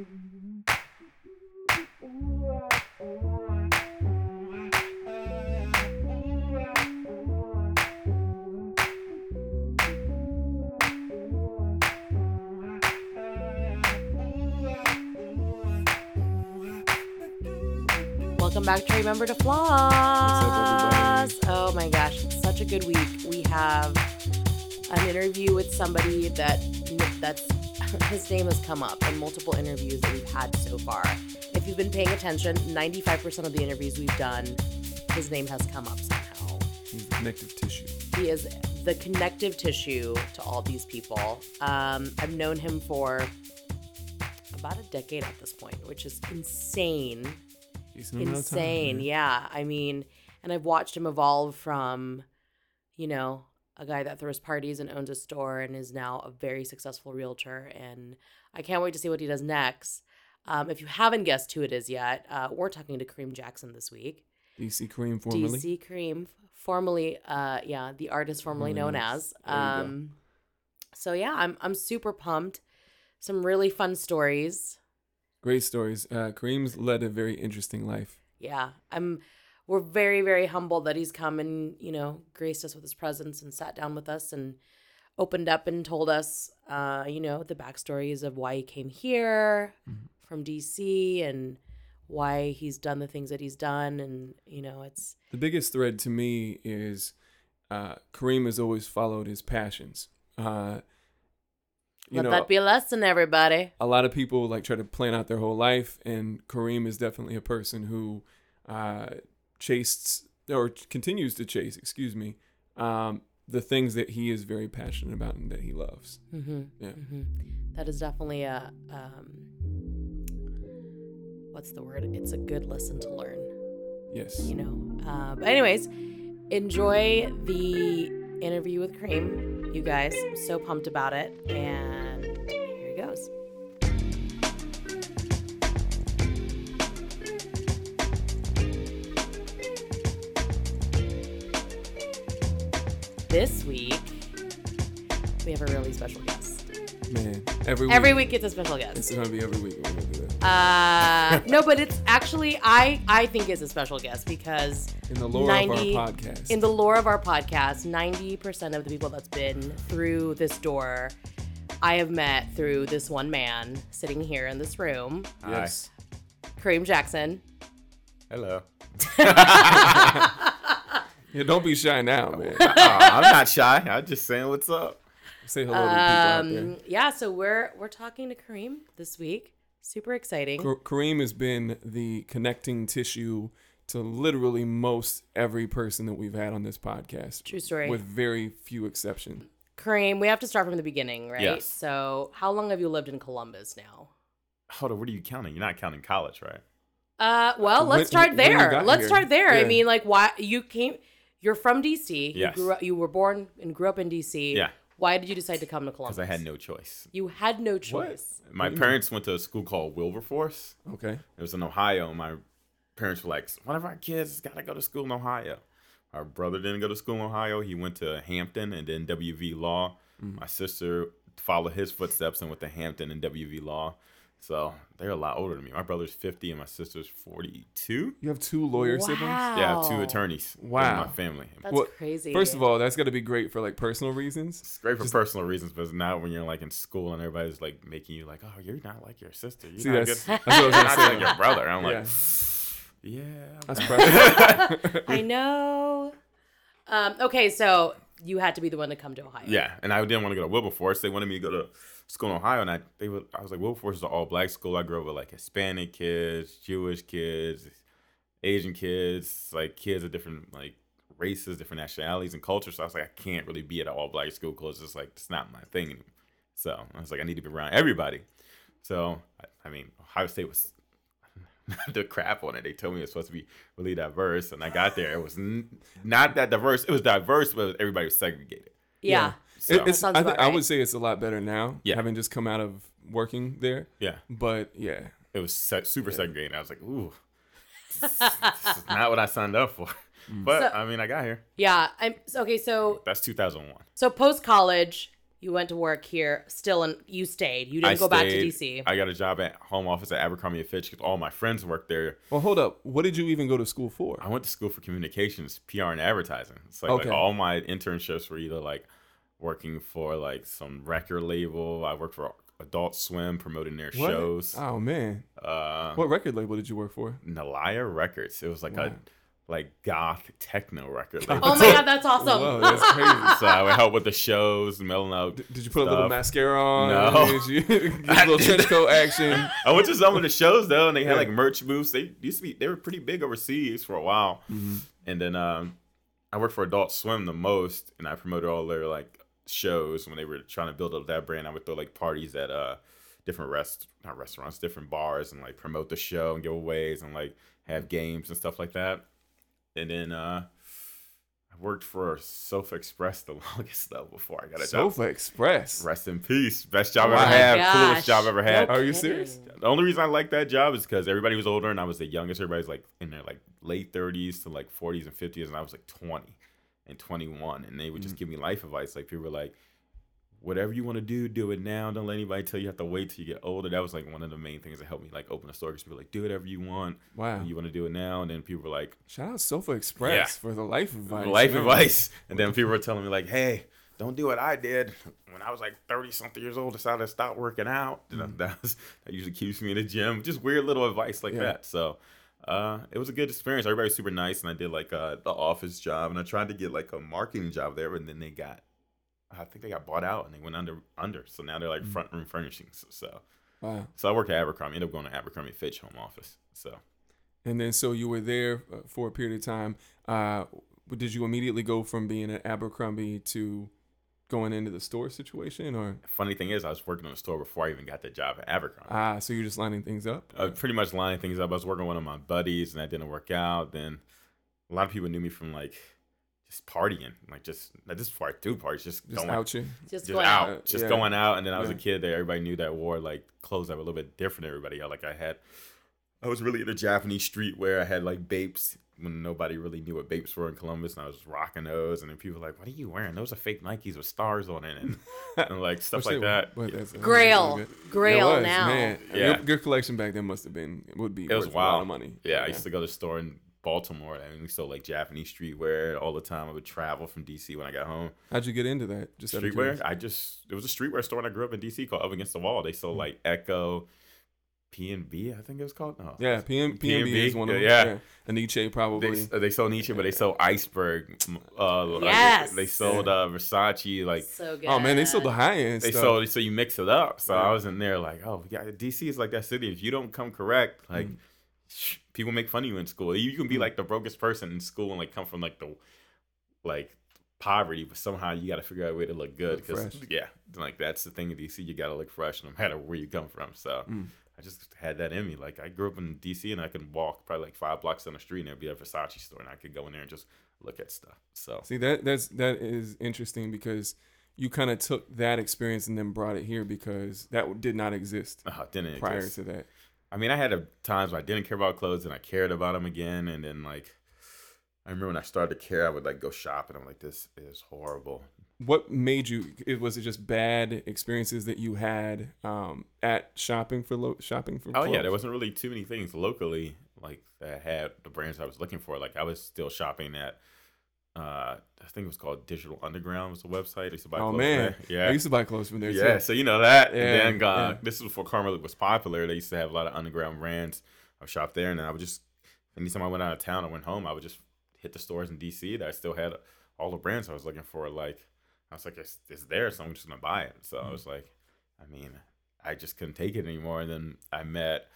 Mm-hmm. Welcome back to Remember to Floss. Oh my gosh, it's such a good week. We have an interview with somebody that that's his name has come up in multiple interviews that we've had so far. If you've been paying attention, 95% of the interviews we've done, his name has come up somehow. He's connective tissue. He is the connective tissue to all these people. Um, I've known him for about a decade at this point, which is insane Decent of time, insane. yeah. I mean, and I've watched him evolve from, you know, a guy that throws parties and owns a store and is now a very successful realtor. And I can't wait to see what he does next. Um, if you haven't guessed who it is yet, uh, we're talking to Kareem Jackson this week. DC Kareem formerly. DC Kareem, formerly, uh, yeah, the artist formerly known as. There you go. Um, so yeah, I'm I'm super pumped. Some really fun stories. Great stories. Uh, Kareem's led a very interesting life. yeah i'm we're very very humbled that he's come and you know graced us with his presence and sat down with us and opened up and told us uh you know the backstories of why he came here Mhm. from dc and why he's done the things that he's done and you know it's The biggest thread to me is uh, Kareem has always followed his passions. Uh, you let know, that be a lesson everybody a lot of people like try to plan out their whole life, and Kareem is definitely a person who uh, chased or continues to chase, excuse me, um, the things that he is very passionate about and that he loves. mm-hmm. Yeah. hmm that is definitely a um what's the word it's a good lesson to learn Yes. you know. Uh, but anyways, enjoy the interview with Kareem. you guys. I'm so pumped about it, and This week, we have a really special guest. Man, every week, Every week, it's a special guest. It's gonna be every week. We're gonna do that. Uh, no, but it's actually I I think is a special guest because In the lore 90 of our podcast. in the lore of our podcast, ninety percent of the people that's been through this door, I have met through this one man sitting here in this room, yes. Kareem Jackson. Hello. Yeah, don't be shy now, man. Uh, I'm not shy. I'm just saying what's up. Say hello to the people out there. Um, yeah, so we're we're talking to Kareem this week. Super exciting. Ka- Kareem has been the connecting tissue to literally most every person that we've had on this podcast, True story. with very few exceptions. Kareem, we have to start from the beginning, right? Yes. So, how long have you lived in Columbus now? Hold on. What are you counting? You're not counting college, right? Uh, well, let's start when you there. Let's here. start there. I mean, like, why you came? You're from DC. Yes. You grew up. You were born and grew up in DC. Yeah. Why did you decide to come to Columbus? Because I had no choice. You had no choice. What? My parents went to a school called Wilberforce. Okay. It was in Ohio. My parents were like, one of our kids got to go to school in Ohio. Our brother didn't go to school in Ohio. He went to Hampton and then WV Law. Mm-hmm. My sister followed his footsteps and went to Hampton and WV Law. So they're a lot older than me. My brother's 50 and my sister's 42. You have two lawyer siblings? Yeah, two Wow. attorneys in Wow. my family. That's Well, crazy. First of all, that's got to be great for like personal reasons. It's great for personal reasons, but it's not when you're like in school and everybody's like making you like, oh, you're not like your sister. You're See, not that's, good. that's what I was You're gonna not say. like your brother. I'm like, Yeah. yeah. That's I'm- I know. Um, okay, so you had to be the one to come to Ohio. yeah, and I didn't want to go to Wilberforce. They wanted me to go to school in Ohio, and I they were, I was like, Wilberforce is an all black school. I grew up with like Hispanic kids, Jewish kids, Asian kids, like kids of different like races, different nationalities and cultures. So I was like, I can't really be at an all black school because it's like it's not my thing. Anymore. So I was like, I need to be around everybody. So I, I mean, Ohio State was the crap on it. They told me it was supposed to be really diverse, and I got there. It was n- not that diverse. It was diverse, but everybody was segregated. Yeah. So It- it's, sounds I, thi- about I would say it's a lot better now, Yeah. having just come out of working there. yeah, But yeah, it was se- super segregated. I was like, ooh, this is not what I signed up for. Mm. But So- I mean, I got here. Yeah. I'm okay. So That's 2001. so post college, you went to work here. Still, and you stayed. You didn't I go back to DC. I got a job at home office at Abercrombie and Fitch because all my friends worked there. Well, hold up. What did you even go to school for? I went to school for communications, PR, and advertising. It's like, like all my internships were either like working for like some record label. I worked for Adult Swim promoting their What? shows. Oh man, Uh, what record label did you work for? Nalaya Records. It was like Wow. a like goth techno record label. oh my god, that's awesome. Whoa, that's crazy. so I would help with the shows, mailing out. Did, did you put a little mascara on? No. Did you get a little trench coat action? I went to some of the shows though, and they had Yeah. like merch booths. They used to be they were pretty big overseas for a while. Mm-hmm. And then um, I worked for Adult Swim the most, and I promoted all their like shows when they were trying to build up that brand. I would throw like parties at uh different rest not restaurants, different bars, and like promote the show and giveaways and like have games and stuff like that. And then uh, I worked for Sofa Express the longest though before I got a job. Sofa Express. Rest in peace. Best job I ever had. Gosh. Coolest job I ever had. No Are you serious? The only reason I liked that job is because everybody was older and I was the youngest. Everybody's like in their like late 30s to like 40s and 50s, and I was like 20 and 21. And they would just give me life advice. Like people were like, whatever you want to do, do it now. Don't let anybody tell you have to wait till you get older. That was like one of the main things that helped me like open a store because people were like, do whatever you want. Wow. You want to do it now. And then people were like, Shout out Sofa Express Yeah. for the life advice. life man. advice. And then people were telling me like, "Hey, don't do what I did when I was like thirty something years old. Decided to stop working out. And That was, that usually keeps me in the gym. Just weird little advice like Yeah. that. So. Uh, it was a good experience. Everybody was super nice, and I did like uh, the office job, and I tried to get like a marketing job there, and then they got, I think they got bought out, and they went under under. So now they're like front room furnishings. So, Wow. so I worked at Abercrombie. Ended up going to Abercrombie Fitch home office. So And then so you were there uh, for a period of time. Uh, did you immediately go from being at Abercrombie to going into the store situation, or funny thing is, I was working in the store before I even got the job at Abercrombie. ah, so you're just lining things up? uh, pretty much lining things up. I was working with one of my buddies, and that didn't work out. Then a lot of people knew me from like just partying, like just like, this is before I do parties, just, Just going out you? Just just going out, out. just Yeah. going out. And then I was Yeah. a kid there. Everybody knew that wore like clothes that were a little bit different than everybody. else. Like I had, I was really into Japanese streetwear. I had like Bapes when nobody really knew what Bapes were in Columbus, and I was rocking those. And then people were like, "What are you wearing? Those are fake Nikes with stars on it," and, and like stuff like that. were, but that's- that's Grail. really good. Grail was, now. Man. Yeah. Your, your collection back then must have been it would be It was worth a lot wild. of money. Yeah, I used to go to the store in Baltimore I and we sold like Japanese streetwear all the time. I would travel from DC when I got home. How'd you get into that? Just Streetwear? I just it was a streetwear store when I grew up in DC called Up Against the Wall. They Mm. sold like Ecko, P and B, I think it was called. No. Yeah, PM, PNB PNB, is one of them. yeah. Yeah. And Nietzsche probably. They, they sold Nietzsche, but they sold Iceberg. Uh, like, Yes. they sold uh, Versace. Like so good. oh man, they sold the high end they stuff. sold, so you mix it up. So Yeah. I was in there like, oh yeah, DC is like that city. If you don't come correct, like Mm. People make fun of you in school. You, you can be like the brokest person in school and like come from like the like poverty, but somehow you got to figure out a way to look good. Because yeah, like that's the thing in DC. You got to look fresh no matter where you come from. So. Mm. I just had that in me. Like I grew up in DC and I could walk probably like five blocks down the street and there'd be a Versace store and I could go in there and just look at stuff. So See that that's that is interesting because you kind of took that experience and then brought it here because that did not exist uh, didn't prior exist. to that. I mean, I had a, times where I didn't care about clothes and I cared about them again. And then like, I remember when I started to care, I would like go shop and I'm like, this is horrible. What made you? It was it just bad experiences that you had um, at shopping for lo- shopping for. Oh yeah, there wasn't really too many things locally like that had the brands I was looking for. Like I was still shopping at, uh, I think it was called Digital Underground was the website. I used to buy Oh clothes man, yeah. I used to buy clothes from there Yeah, too. so you know that. Yeah, and then uh, yeah. this is before Karmaloop was popular. They used to have a lot of underground brands. I would shop there, and then I would just anytime I went out of town or went home, I would just hit the stores in DC that I still had all the brands I was looking for. Like I was like, it's, it's there, so I'm just gonna buy it. So I was like, I mean, I just couldn't take it anymore. And then I met,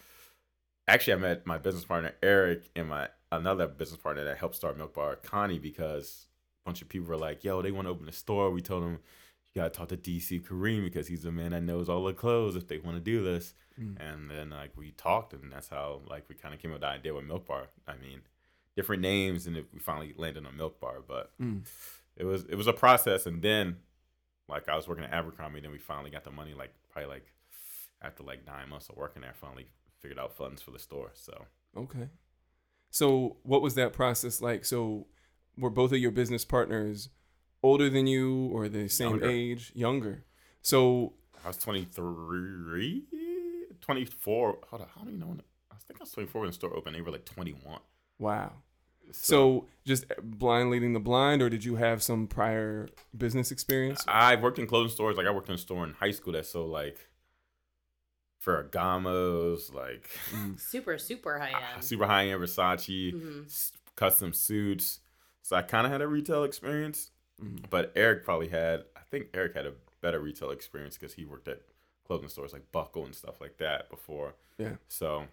actually, I met my business partner Eric in my another business partner that helped start Milk Bar, Connie, because a bunch of people were like, yo, they want to open a store. We told them you gotta talk to DC Kareem because he's the man that knows all the clothes if they want to do this. Mm. And then like we talked, and that's how like we kind of came up with the idea with Milk Bar. I mean, different names, and it, we finally landed on Milk Bar. But Mm. it was it was a process, and then like I was working at Abercrombie, then we finally got the money. Like probably like after like nine months of working there, finally figured out funds for the store. So Okay. So what was that process like? So were both of your business partners older than you or the same Younger. age, younger? So I was 23, 24. Hold on, how do you know when? I think I was 24 when the store opened. They were like 21. wow. So just blind leading the blind, or did you have some prior business experience? I worked in clothing stores. Like I worked in a store in high school that sold like Ferragamos, like Super, super high end. super high end Versace, Mhm. s- custom suits. So I kind of had a retail experience, Mhm. but Eric probably had. I think Eric had a better retail experience because he worked at clothing stores like Buckle and stuff like that before. Yeah. So,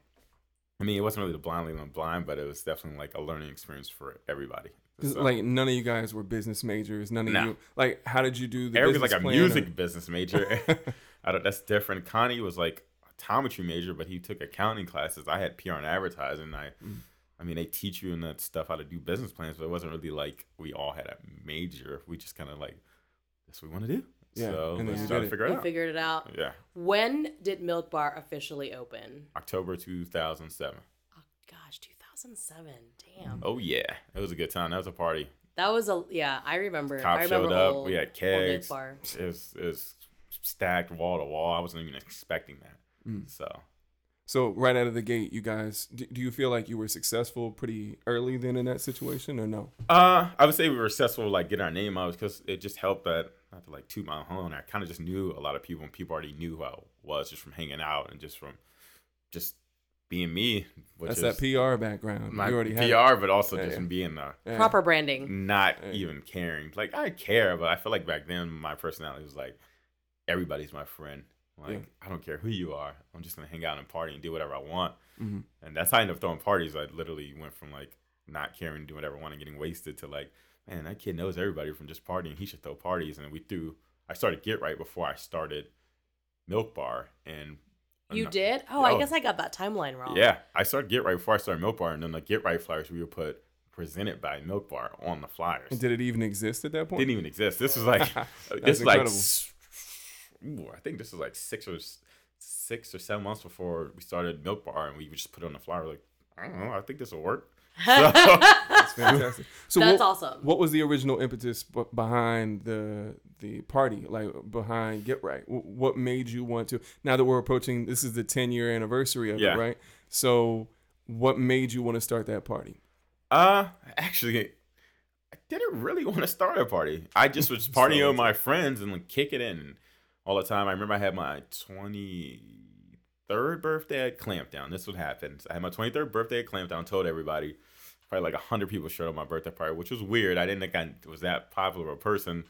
I mean, it wasn't really the blind leading the blind, but it was definitely like a learning experience for everybody. So- like none of you guys were business majors. None of No. you like. How did you do the? Eric was like a music or- business major. I don't, that's different. Connie was like a optometry major, but he took accounting classes. I had PR and advertising. I, Mm. I mean, they teach you in that stuff how to do business plans, but it wasn't really like we all had a major. We just kind of like, that's what we want to do. Yeah, So and then let's you try to figure it You out. figured it out. Yeah, When did Milk Bar officially open? October 2007. Oh, gosh, 2007. Damn. Oh yeah, it was a good time. That was a party. That was a yeah. I remember. I remember showed up. Old, we had old Milk kegs. Bar. It was, it was stacked wall to wall. I wasn't even expecting that. Mm. So So right out of the gate, you guys, do, do you feel like you were successful pretty early then in that situation, or no? Uh, I would say we were successful, like get our name out because it just helped that not to like toot my own. I kind of just knew a lot of people, and people already knew who I was just from hanging out and just from just being me. Which That's is that PR background. my you already PR, had. but also Yeah, just yeah. from being the Yeah. Proper branding. not Yeah. even caring. Like I care, but I feel like back then my personality was like everybody's my friend. Like Yeah. I don't care who you are. I'm just gonna hang out and party and do whatever I want. Mhm. And that's how I ended up throwing parties. I literally went from like not caring, doing whatever I want, and getting wasted to like, man, that kid knows everybody from just partying. He should throw parties. And we threw. I started Get Right before I started Milk Bar, and You and- did? Oh, I guess I got that timeline wrong. Yeah, I started Get Right before I started Milk Bar, and then the Get Right flyers we would put presented by Milk Bar on the flyers. And did it even exist at that point? Didn't even exist. This was like this is like incredible. s- ooh, I think this was like six or six or seven months before we started Milk Bar, and we just put it on the flyer. Like I don't know, I think this will work. That's fantastic. So That's what, awesome. What was the original impetus b- behind the the party? Like behind Get Right? W- What made you want to? Now that we're approaching, this is the 10 year anniversary of Yeah. it, right? So what made you want to start that party? Uh, actually, I didn't really want to start a party. I just was So partying with my friends and like kick it in all the time. I remember I had my twenty third birthday at Clampdown. This would happen. I had my twenty third birthday at Clampdown. Told everybody. Probably like hundred people showed up my birthday party, which was weird. I didn't think I was that popular a person.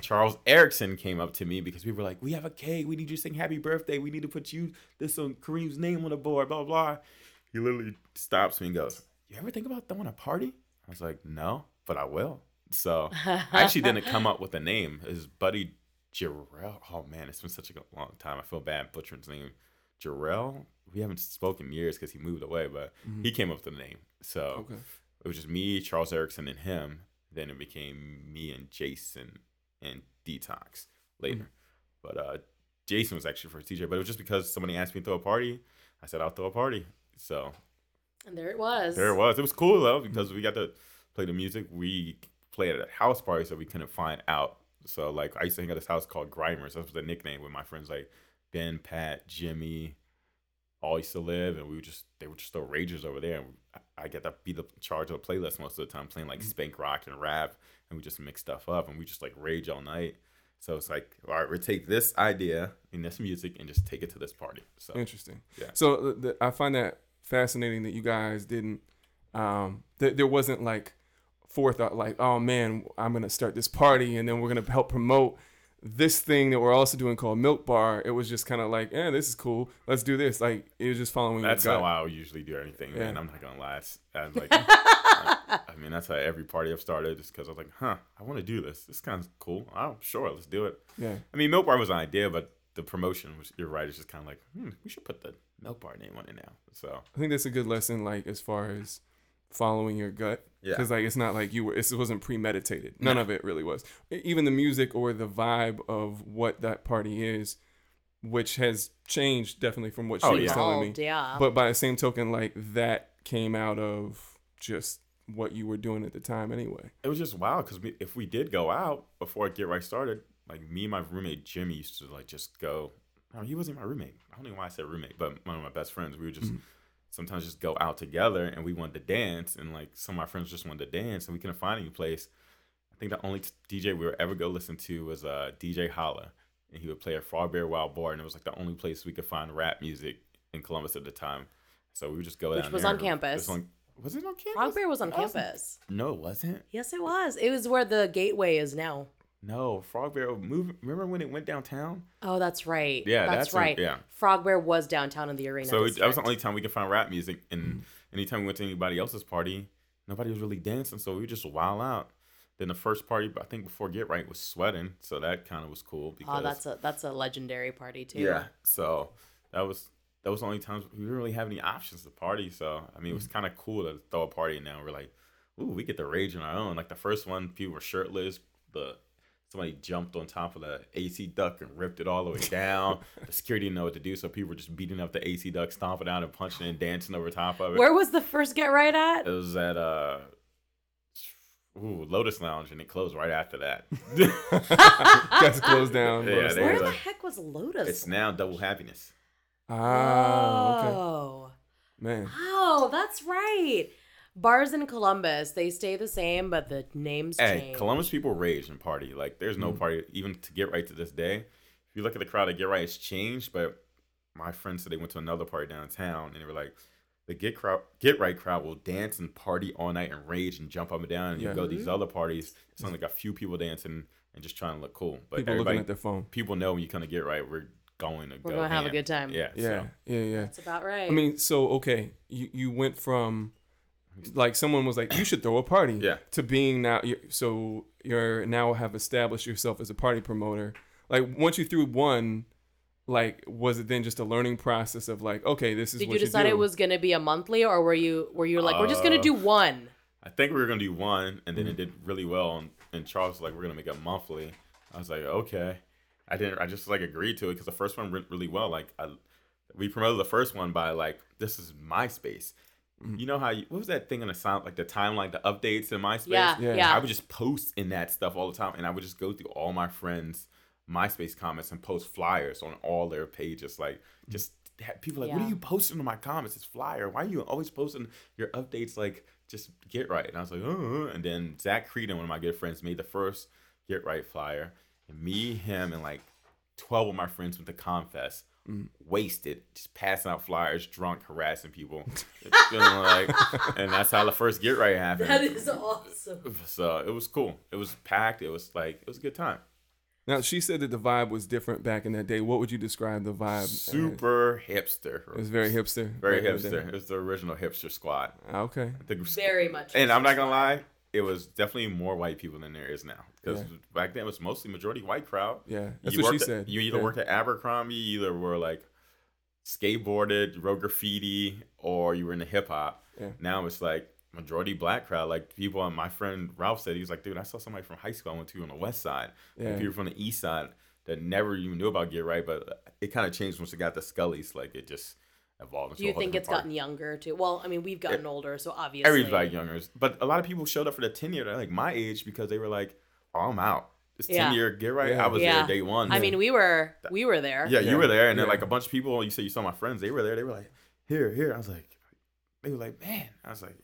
Charles Erickson came up to me because we were like, "We have a cake. We need you to sing Happy Birthday. We need to put you this on Kareem's name on the board." Blah blah. He literally stops me and goes, "You ever think about throwing a party?" I was like, "No, but I will." So I actually didn't come up with a name. His buddy Jarrell. Oh man, it's been such a long time. I feel bad butchering his name. Jarrell. We haven't spoken in years because he moved away, but he came up with the name. So Okay. it was just me, Charles Erickson, and him. Then it became me and Jason and Detox later. But uh, Jason was actually first TJ, but it was just because somebody asked me to throw a party. I said I'll throw a party. So And there it was. there it was. It was cool though because we got to play the music. We played at a house party, so we couldn't find out. So like I used to hang at this house called Grimers. That was the nickname with my friends like Ben, Pat, Jimmy, all used to live, and we would just they were just the ragers over there. And I- get to be the charge of the playlist most of the time, playing like spank rock and rap, and we just mix stuff up, and we just like rage all night. So it's like, all right, we take this idea and this music and just take it to this party. So Interesting. Yeah. So the, I find that fascinating that you guys didn't. Um, th- there wasn't like forethought, like, oh man, I'm gonna start this party and then we're gonna help promote this thing that we're also doing called Milk Bar. It was just kind of like, yeah, this is cool. Let's do this. Like it was just following. your That's gut. how I usually do anything, man. I'm not gonna lie. I'm like, I, I mean, that's how every party I've started, just because I was like, huh, I want to do this. This kind of cool. Oh, sure, let's do it. Yeah. I mean, Milk Bar was an idea, but the promotion was, you're right, it's just kind of like, hmm, we should put the Milk Bar name on it now. So, I think that's a good lesson, like as far as following your gut. Yeah. Because like it's not like you were. It wasn't premeditated. None No. of it really was. Even the music or the vibe of what that party is, which has changed definitely from what she Oh, was yeah. telling me. Yeah. But by the same token, like that came out of just what you were doing at the time anyway. It was just wild because if we did go out before I Get Right started, like me and my roommate Jimmy used to like just go. No, he wasn't my roommate. I don't know why I said roommate, but one of my best friends. We would just Mhm. Sometimes just go out together, and we wanted to dance, and like some of my friends just wanted to dance, and we couldn't find any place. I think the only t- DJ we would ever go listen to was uh, DJ Holla, and he would play at Frog Bear Wild Boar, and it was like the only place we could find rap music in Columbus at the time. So we would just go Which down was there. on It was campus. on- Was it on campus? Frog Bear was on campus. No, it wasn't. Yes, it was. It was where the gateway is now. No, Frog Bear oh, move. Remember when it went downtown? Oh, that's right. Yeah, that's, that's when- right. yeah. Frog Bear was downtown in the arena. So it, that was the only time we could find rap music, and mm. anytime we went to anybody else's party, nobody was really dancing, so we would just wild out. Then the first party, I think before Get Right, was sweating, so that kind of was cool because Oh, that's a that's a legendary party too. yeah. So that was that was the only times we didn't really have any options to party. So I mean, it was mm. kind of cool to throw a party, and now we're like, ooh, we get to rage on our own. Like the first one, people were shirtless. The somebody jumped on top of the AC duct and ripped it all the way down. the security didn't know what to do, so people were just beating up the AC duct, stomping out and punching and dancing over top of it. Where was the first get right at? It was at uh, ooh, Lotus Lounge, and it closed right after that. Guys closed down. Yeah, Lotus they- Where the like- heck was Lotus? it's now Double Happiness. Ah, okay. Oh. Man. Oh, that's right. Bars in Columbus, they stay the same, but the names Hey, change. Columbus people rage and party. Like, there's no mm. party even to get right to this day. If you look at the crowd at Get Right, it's changed. But my friends said they went to another party downtown, and they were like, the Get crowd, Get Right crowd will dance and party all night and rage and jump up and down. And Yeah. you go to these mm-hmm. other parties, it's only like a few people dancing and just trying to look cool. But People everybody, looking at their phone. people know when you come to Get Right, we're going to We're go. gonna have a good time. Yeah, Yeah, so- yeah, yeah. That's about right. I mean, so okay, you you went from like someone was like you should throw a party Yeah. to being now so you're now have established yourself as a party promoter. Like once you threw one, like was it then just a learning process of like okay, this is did what you decide do? it was gonna be a monthly, or were you were you like we're just gonna Uh, do one? I think we were gonna do one, and then it did really well. And, and Charles was like, "We're gonna make it monthly." I was like, "Okay." I didn't. I just like agreed to it because the first one went really well. Like, I, we promoted the first one by like, "This is MySpace." Mm. You know how you, what was that thing on the sound like the timeline, the updates in MySpace? Yeah, Yeah. yeah. I would just post in that stuff all the time, and I would just go through all my friends' MySpace comments and post flyers on all their pages. Like, just ha- people like, "What are you posting on my comments? It's flyer. Why are you always posting your updates? Like, just get right." And I was like, "Uh," and then Zach Creedon, one of my good friends, made the first get right flyer, and me, him, and like twelve of my friends went to ComFest. Wasted, just passing out flyers, drunk, harassing people, feeling like, and that's how the first get right happened. That is awesome. So it was cool. It was packed. It was like it was a good time. Now she said that the vibe was different back in that day. What would you describe the vibe? as? Super hipster. It was very hipster. very back in hipster. day. It was the original hipster squad. Ah, Okay. I think it was- Very much. and I'm not gonna lie, it was definitely more white people than there is now. Because Yeah. back then it was mostly majority white crowd. Yeah, that's you what she at- said. You either Yeah. worked at Abercrombie, you either were like skateboarded, wrote graffiti, or you were in the hip hop. Yeah. Now it's like majority black crowd. Like people, on my friend Ralph said, he was like, dude, I saw somebody from high school I went to on the west side, Yeah. and people from the east side that never even knew about Get Right, but it kind of changed once it got to Skully's. Like it just evolved. Into Do you a think it's part. gotten younger too? Well, I mean, we've gotten older, so obviously. Everybody younger, but a lot of people showed up for the ten year, like my age, because they were like, "Oh, I'm out." This Yeah. ten year Get Right, Yeah. I was Yeah. there day one. I mean, we were we were there. Yeah, Yeah. you were there, and then like a bunch of people. You said you saw my friends; they were there. They were like, "Here, here." I was like, they were like, "Man," I was like,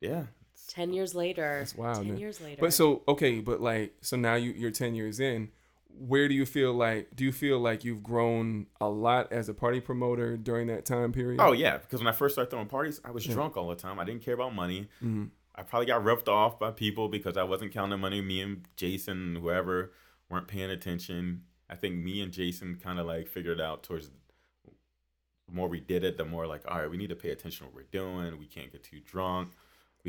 "Yeah." Ten years later. That's wild, Ten man. years later. But so okay, but like so now you you're ten years in. Where do you feel like? Do you feel like you've grown a lot as a party promoter during that time period? Oh yeah, because when I first started throwing parties, I was drunk all the time. I didn't care about money. Mhm. I probably got ripped off by people because I wasn't counting money. Me and Jason, whoever, weren't paying attention. I think me and Jason kind of like figured out towards the more we did it, the more like, all right, we need to pay attention to what we're doing. We can't get too drunk.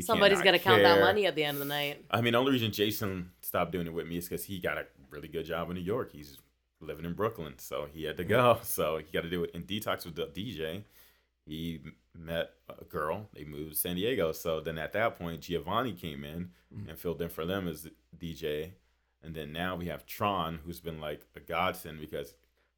We can't somebody's gonna count that money at the end of the night. I mean, the only reason Jason stopped doing it with me is because he got a really good job in New York. He's living in Brooklyn, so he had to go. So he got to do it. And Detox was the DJ. He met a girl. They moved to San Diego. So then at that point, Giovanni came in mm-hmm. and filled in for them as the DJ. And then now we have Tron, who's been like a godsend because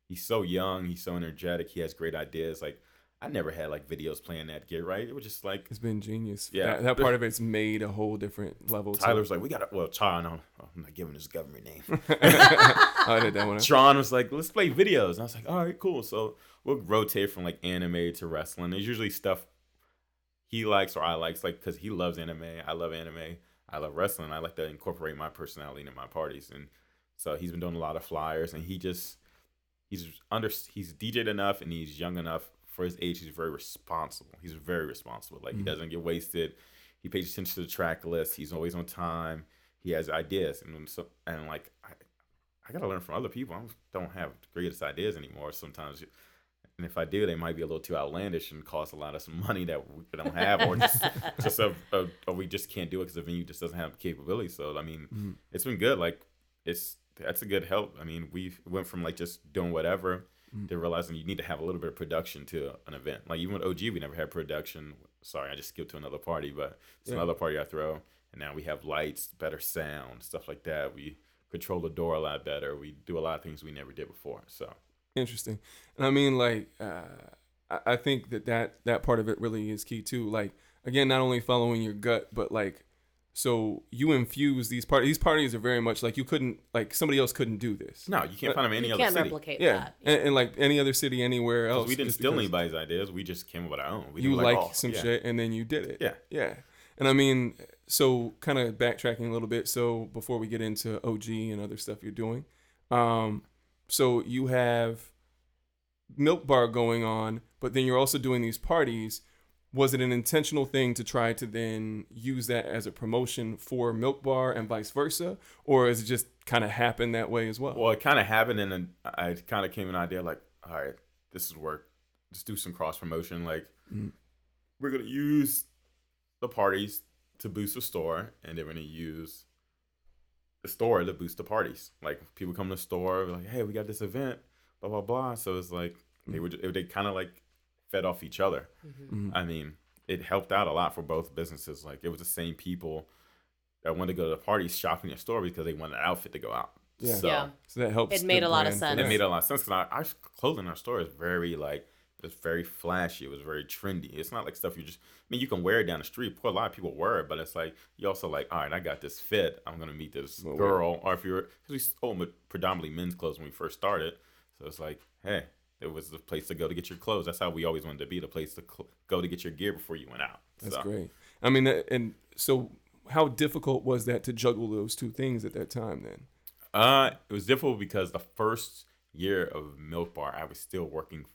he's so young, he's so energetic, he has great ideas. Like I never had like videos playing that gear, right? It was just like It's been genius. Yeah. That, that part of it's made a whole different level. Tyler's like, we got to, well, Tron, I'm I'm not giving his government name. I did that one. Tron was like, let's play videos. And I was like, all right, cool. So we'll rotate from like anime to wrestling. There's usually stuff he likes or I likes, like, because he loves anime. I love anime. I love wrestling. I like to incorporate my personality into my parties. And so he's been doing a lot of flyers and he just, he's under, he's DJ'd enough and he's young enough for his age. He's very responsible. He's very responsible. Like, he Mhm. doesn't get wasted. He pays attention to the track list. He's always on time. He has ideas. And so, and like, I, I gotta learn from other people. I don't have the greatest ideas anymore. Sometimes, and if I do, they might be a little too outlandish and cost a lot of some money that we don't have, or just just a, a, or we just can't do it because the venue just doesn't have the capability. So I mean, Mhm. it's been good. Like it's that's a good help. I mean, we went from like just doing whatever Mm. to realizing you need to have a little bit of production to an event. Like even with OG, we never had production. Sorry, I just skipped to another party, but it's Yeah. another party I throw. And now we have lights, better sound, stuff like that. We control the door a lot better. We do a lot of things we never did before. So Interesting. And I mean, like, uh, I, I think that, that that part of it really is key too. Like, again, not only following your gut, but like, so you infuse these parties. These parties are very much like you couldn't, like, somebody else couldn't do this. no, you can't But- find them in any you other can't city. replicate Yeah, that. and, and like any other city anywhere 'Cause else. we didn't steal anybody's ideas. We just came with our own. We You didn't like oh, some yeah. shit, and then you did it. Yeah. yeah. And I mean, so kind of backtracking a little bit. So before we get into OG and other stuff you're doing, um, so you have Milk Bar going on, but then you're also doing these parties. Was it an intentional thing to try to then use that as a promotion for Milk Bar and vice versa, or is it just kind of happened that way as well? Well, it kind of happened, and then I kind of came an idea like, all right, this is work. Let's do some cross promotion. Like, Mhm. we're gonna use the parties to boost the store, and then we're gonna use the store to boost the parties. Like, people come to the store, like, hey, we got this event, blah blah blah. So it's like they were they kind of like fed off each other. Mhm. Mhm. I mean, it helped out a lot for both businesses. Like, it was the same people that wanted to go to the parties shopping your store because they wanted an outfit to go out. Yeah. So, Yeah. So that helps. It made a lot of sense. it made a lot of sense because our, our clothing in our store is very like it's very flashy. It was very trendy. It's not like stuff you just. I mean, you can wear it down the street. A lot of people wear it, but it's like you also like, all right, I got this fit. I'm gonna meet this girl. Or if you're, because we sold predominantly men's clothes when we first started, so it's like, hey, it was the place to go to get your clothes. That's how we always wanted to be the place to cl- go to get your gear before you went out. That's So, great. I mean, and so how difficult was that to juggle those two things at that time? Then. Uh, it was difficult because the first year of Milk Bar, I was still working.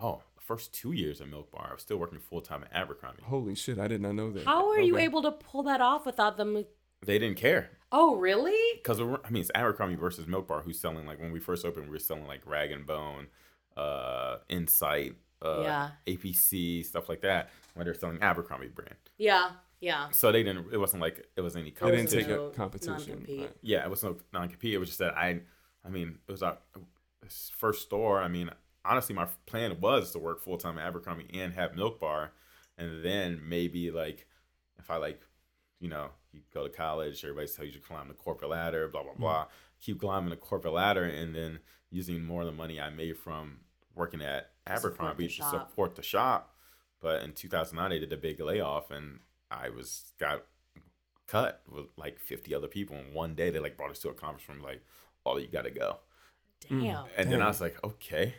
Oh, the first two years of Milk Bar, I was still working full time at Abercrombie. Holy shit! I did not know that. How are you able to pull that off without them? They didn't care Oh, really? because I mean it's Abercrombie versus Milk Bar, who's selling like when we first opened, we were selling like Rag and Bone, uh, Insight, uh, Yeah. APC stuff like that. When they're selling Abercrombie brand, Yeah, yeah. so they didn't. It wasn't like it was any They didn't competition. take no up competition. right. yeah, it was no non compete. It was just that I, I mean, it was our first store. I mean, honestly, my plan was to work full time at Abercrombie and have Milk Bar, and then maybe like if I like, you know, you go to college, everybody tells you to climb the corporate ladder, blah blah mm. blah. Keep climbing the corporate ladder, and then using more of the money I made from working at Support Abercrombie the to shop. support the shop. But in 2009, they did a big layoff, and I was got cut with like 50 other people in one day. They like brought us to a conference room, like, oh, you got to go. Damn. Mm. And then I was like, okay,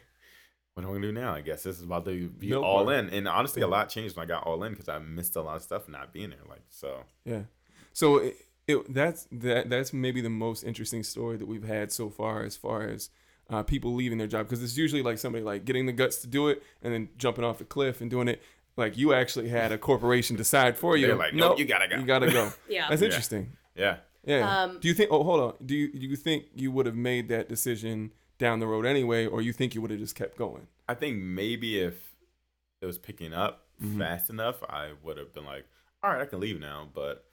what am I gonna do now? I guess this is about to be Milk all bar. in. And honestly, a lot changed when I got all in because I missed a lot of stuff not being there. Like, so Yeah. So it, it that's that that's maybe the most interesting story that we've had so far, as far as uh, people leaving their job, because it's usually like somebody like getting the guts to do it and then jumping off the cliff and doing it. Like you actually had a corporation decide for you. They're like, nope, you gotta go. You gotta go. Yeah. That's interesting. yeah, Yeah. Um, do you think? Oh, hold on. Do you do you think you would have made that decision down the road anyway, or you think you would have just kept going? I think maybe if it was picking up Mhm. fast enough, I would have been like, all right, I can leave now. But I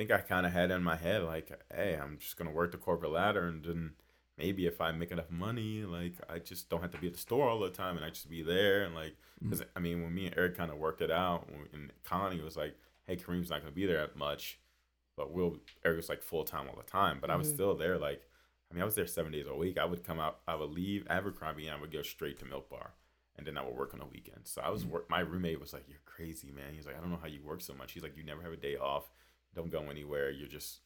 think I kind of had in my head like, hey, I'm just gonna work the corporate ladder, and then maybe if I make enough money, like I just don't have to be at the store all the time, and I just be there, and like, because I mean, when me and Eric kind of worked it out, and Connie was like, hey, Kareem's not gonna be there that much, but we'll Eric was like full time all the time, but I was Mhm. still there, like. I mean, I was there seven days a week. I would come out, I would leave Abercrombie, and I would go straight to Milk Bar and then I would work on the weekends. So I was work. My roommate was like, "You're crazy, man." He's like, "I don't know how you work so much." He's like, "You never have a day off. Don't go anywhere. You're just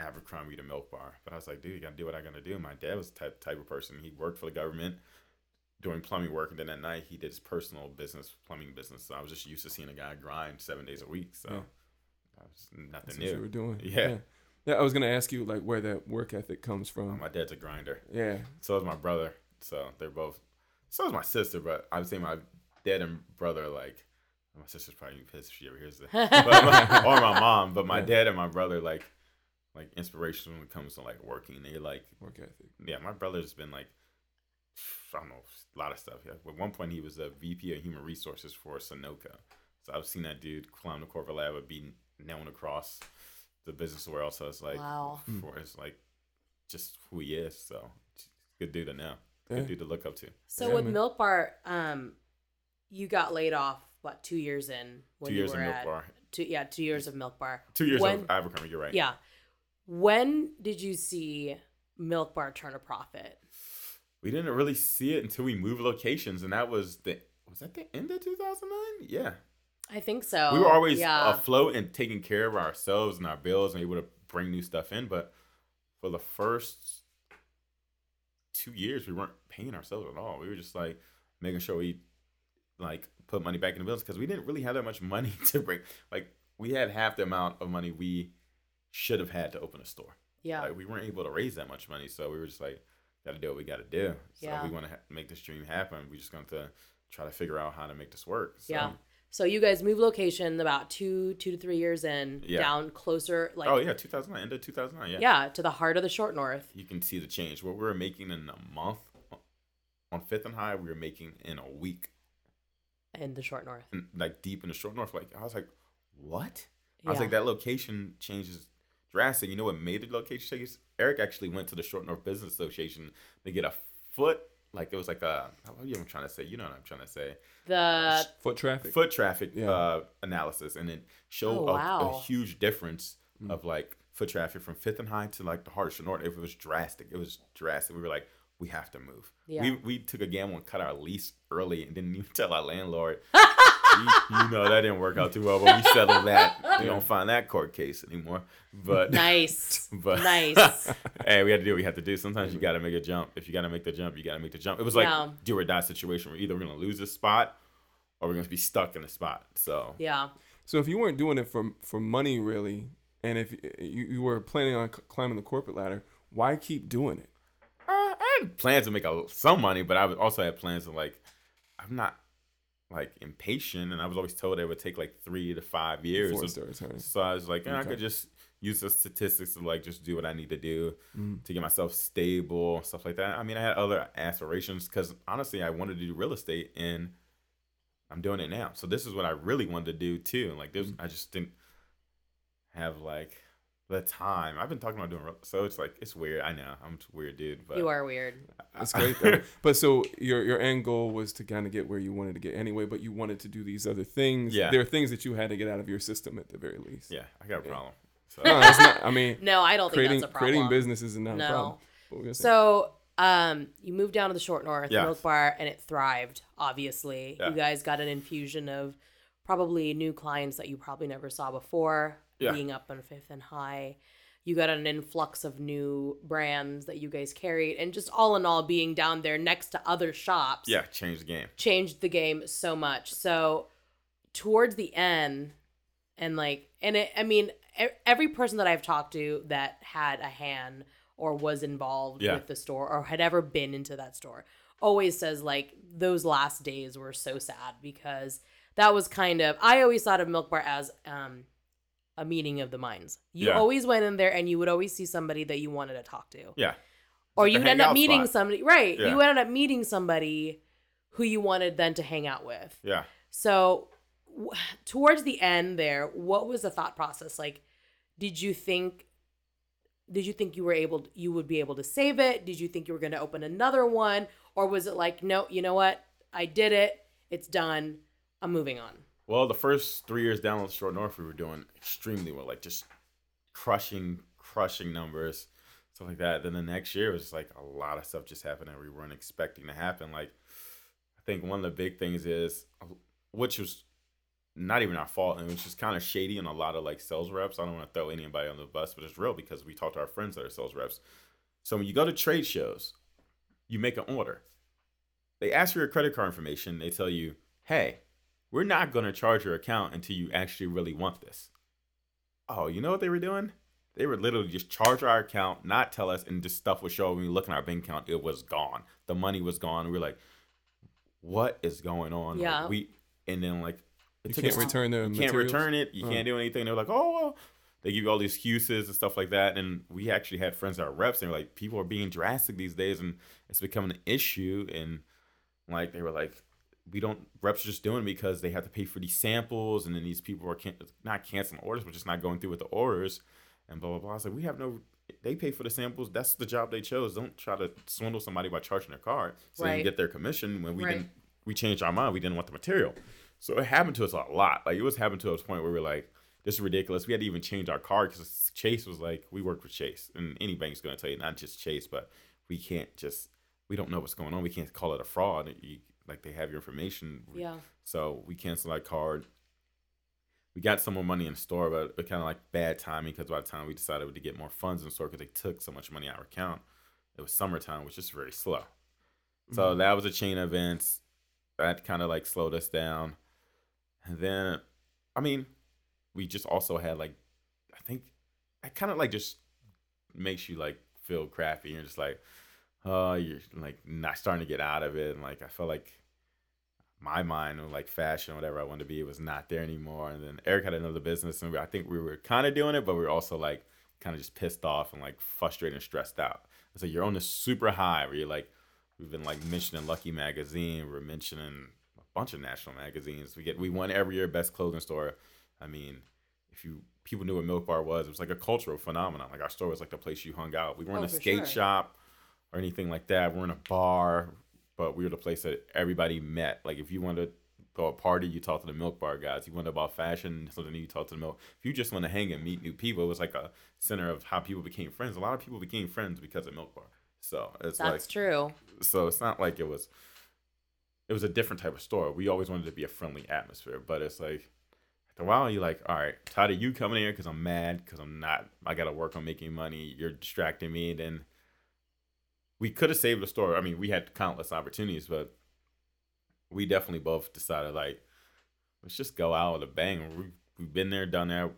Abercrombie to Milk Bar." But I was like, "Dude, you gotta do what I gotta do." My dad was the type type of person. He worked for the government doing plumbing work, and then at night he did his personal business, plumbing business. So I was just used to seeing a guy grind seven days a week. So Yeah. that was nothing That's new. what you were doing. Yeah. yeah. Yeah, I was gonna ask you like where that work ethic comes from. Oh, my dad's a grinder. Yeah. So is my brother. So they're both. So is my sister, but I would say my dad and brother like. My sister's probably pissed if she ever hears this, but my, or my mom. But my Yeah. dad and my brother like, like inspiration when it comes to like working. They like, Work ethic. yeah. My brother's been like, I don't know, a lot of stuff. Yeah. At one point, he was a VP of Human Resources for Sunoco. So I've seen that dude climb the corporate ladder, be known across the business world. So it's like, Wow. for it's like, just who he is. So good dude to know. Yeah. Good dude to look up to. So Yeah, with man. Milk Bar, um, you got laid off what two years in when Two you years were in Milk at Bar. two yeah two years of Milk Bar. Two years when, of Abercrombie. You're right. Yeah. When did you see Milk Bar turn a profit? We didn't really see it until we moved locations, and that was the was that the end of 2009. Yeah. I think so. we were always yeah. afloat and taking care of ourselves and our bills and able to bring new stuff in. But for the first two years, we weren't paying ourselves at all. We were just like making sure we like put money back in the bills because we didn't really have that much money to bring. Like we had half the amount of money we should have had to open a store. yeah. Like we weren't able to raise that much money, so we were just like, got to do what we got to do. So Yeah. we want to ha- make this dream happen. We're just going to try to figure out how to make this work. So, Yeah. So you guys moved location about two two to three years in, Yeah. down closer like oh yeah, 2009, end of 2009. Yeah. yeah, to the heart of the short north. You can see the change. What we were making in a month on Fifth and High, we were making in a week, in the short north. and like deep in the short north. Like I was like, what? I was Yeah. like, that location changes drastic. You know what made the location change? Eric actually went to the Short North Business Association to get a foot. Like it was like a what are you even trying to say? You know what I'm trying to say. The Foot traffic. foot traffic Yeah. uh, analysis, and it showed Oh, a, a huge difference of like foot traffic from Fifth and High to like the heart of Short North. It was drastic. It was drastic. We were like, we have to move. Yeah. We we took a gamble and cut our lease early, and didn't even tell our landlord. you, you know that didn't work out too well, but we settled that. We don't find that court case anymore. But nice. but nice. hey, we had to do what we had to do. Sometimes you got to make a jump. If you got to make the jump, you got to make the jump. It was like Yeah. do or die situation where either we're gonna lose this spot or we're gonna be stuck in a spot. So Yeah. So if you weren't doing it for for money really, and if you, you were planning on climbing the corporate ladder, why keep doing it? Had plans to make a, some money, but I also had plans to like I'm not like impatient, and I was always told it would take like three to five years. Before it of- So I was like, eh, I could just use the statistics to like just do what I need to do Mm. to get myself stable, stuff like that. I mean, I had other aspirations because honestly, I wanted to do real estate and I'm doing it now. So this is what I really wanted to do too. Like, this, I just didn't have like the time. I've been talking about doing so it's like it's weird. I know I'm a weird dude, but You are weird. That's great. Though. but so your your end goal was to kind of get where you wanted to get anyway, but you wanted to do these other things. Yeah. There are things that you had to get out of your system at the very least. yeah, I got a problem. So No, that's not. I mean, No, I don't creating think that's a problem. creating businesses is not No. a problem. But we're gonna say- So, um, you moved down to the short north, Yeah. Milk Bar, and it thrived. Obviously, Yeah. you guys got an infusion of probably new clients that you probably never saw before. Yeah. Being up on Fifth and High, you got an influx of new brands that you guys carried, and just all in all, being down there next to other shops, yeah, changed the game. changed the game so much. So, towards the end, and like, and it, I mean, every person that I've talked to that had a hand or was involved Yeah. with the store or had ever been into that store always says like those last days were so sad because that was kind of I always thought of Milk Bar as um a meeting of the minds. You Yeah. always went in there and you would always see somebody that you wanted to talk to. Yeah, Or like you would end up meeting spot. somebody right. Yeah. You ended up meeting somebody who you wanted then to hang out with. yeah. So, w- towards the end there, what was the thought process? Like, did you think did you think you were able you would be able to save it? Did you think you were going to open another one or was it like, no, you know what? I did it. It's done. I'm moving on. Well, the first three years down on short north, we were doing extremely well, like just crushing, crushing numbers, stuff like that. Then the next year was like a lot of stuff just happened that we weren't expecting to happen. Like, I think one of the big things is, uh, which was not even our fault, and it was just kind of shady on a lot of like sales reps. I don't want to throw anybody on the bus, but it's real because we talk to our friends that are sales reps. So when you go to trade shows, you make an order. They ask for your credit card information. They tell you, hey, we're not going to charge your account until you actually really want this. Oh, you know what they were doing? They were literally just charge our account, not tell us, and just stuff would show when we look in our bank account, it was gone. The money was gone. We are like, what is going on? Yeah. Like, we and then like you can't return the you can't return it. You oh. can't do anything. They're like, oh well. They give you all these excuses and stuff like that. And we actually had friends that are reps, and they're like, people are being drastic these days, and it's becoming an issue. And like they were like, we don't reps are just doing because they have to pay for these samples, and then these people are can- not canceling orders, but just not going through with the orders, and blah blah blah. I was like, we have no. They pay for the samples. That's the job they chose. Don't try to swindle somebody by charging their card so right. they get their commission. When we right. didn't, we changed our mind. We didn't want the material. So it happened to us a lot. Like it was happening to us point where we are like, this is ridiculous. We had to even change our card because Chase was like, we work with Chase, and any bank's going to tell you not just Chase, but we can't just we don't know what's going on. We can't call it a fraud. You, like they have your information. Yeah. So we canceled our card. We got some more money in the store, but, but kind of like bad timing because by the time we decided to get more funds in the store because they took so much money out of our account, it was summertime, which is very slow. Mm-hmm. So that was a chain of events that kind of like slowed us down. And then, I mean, we just also had like, I think, I kind of like just makes you like feel crappy. You're just like, oh, you're like not starting to get out of it. And like, I felt like my mind of like fashion, whatever I wanted to be, was not there anymore. And then Eric had another business, and I think we were kind of doing it, but we were also like kind of just pissed off and like frustrated and stressed out. So you're on this super high where you're like, we've been like mentioning Lucky Magazine, we're mentioning a bunch of national magazines. We get we won every year best clothing store. I mean, if you people knew what Milk Bar was, it was like a cultural phenomenon. Like our store was like the place you hung out. We weren't oh, a skate sure. shop or anything like that. We're in a bar but we were the place that everybody met. Like if you wanted to go a party, you talk to the milk bar guys. You went about fashion, something you talk to the milk. If you just want to hang and meet new people, it was like a center of how people became friends. A lot of people became friends because of Milk Bar. So it's that's like, true. So it's not like it was. It was a different type of store. We always wanted to be a friendly atmosphere, but it's like after a while you're like, all right, tired of you coming here because I'm mad because I'm not. I got to work on making money. You're distracting me. Then we could have saved the store. I mean, we had countless opportunities, but we definitely both decided like, let's just go out with a bang. We, we've been there, done that.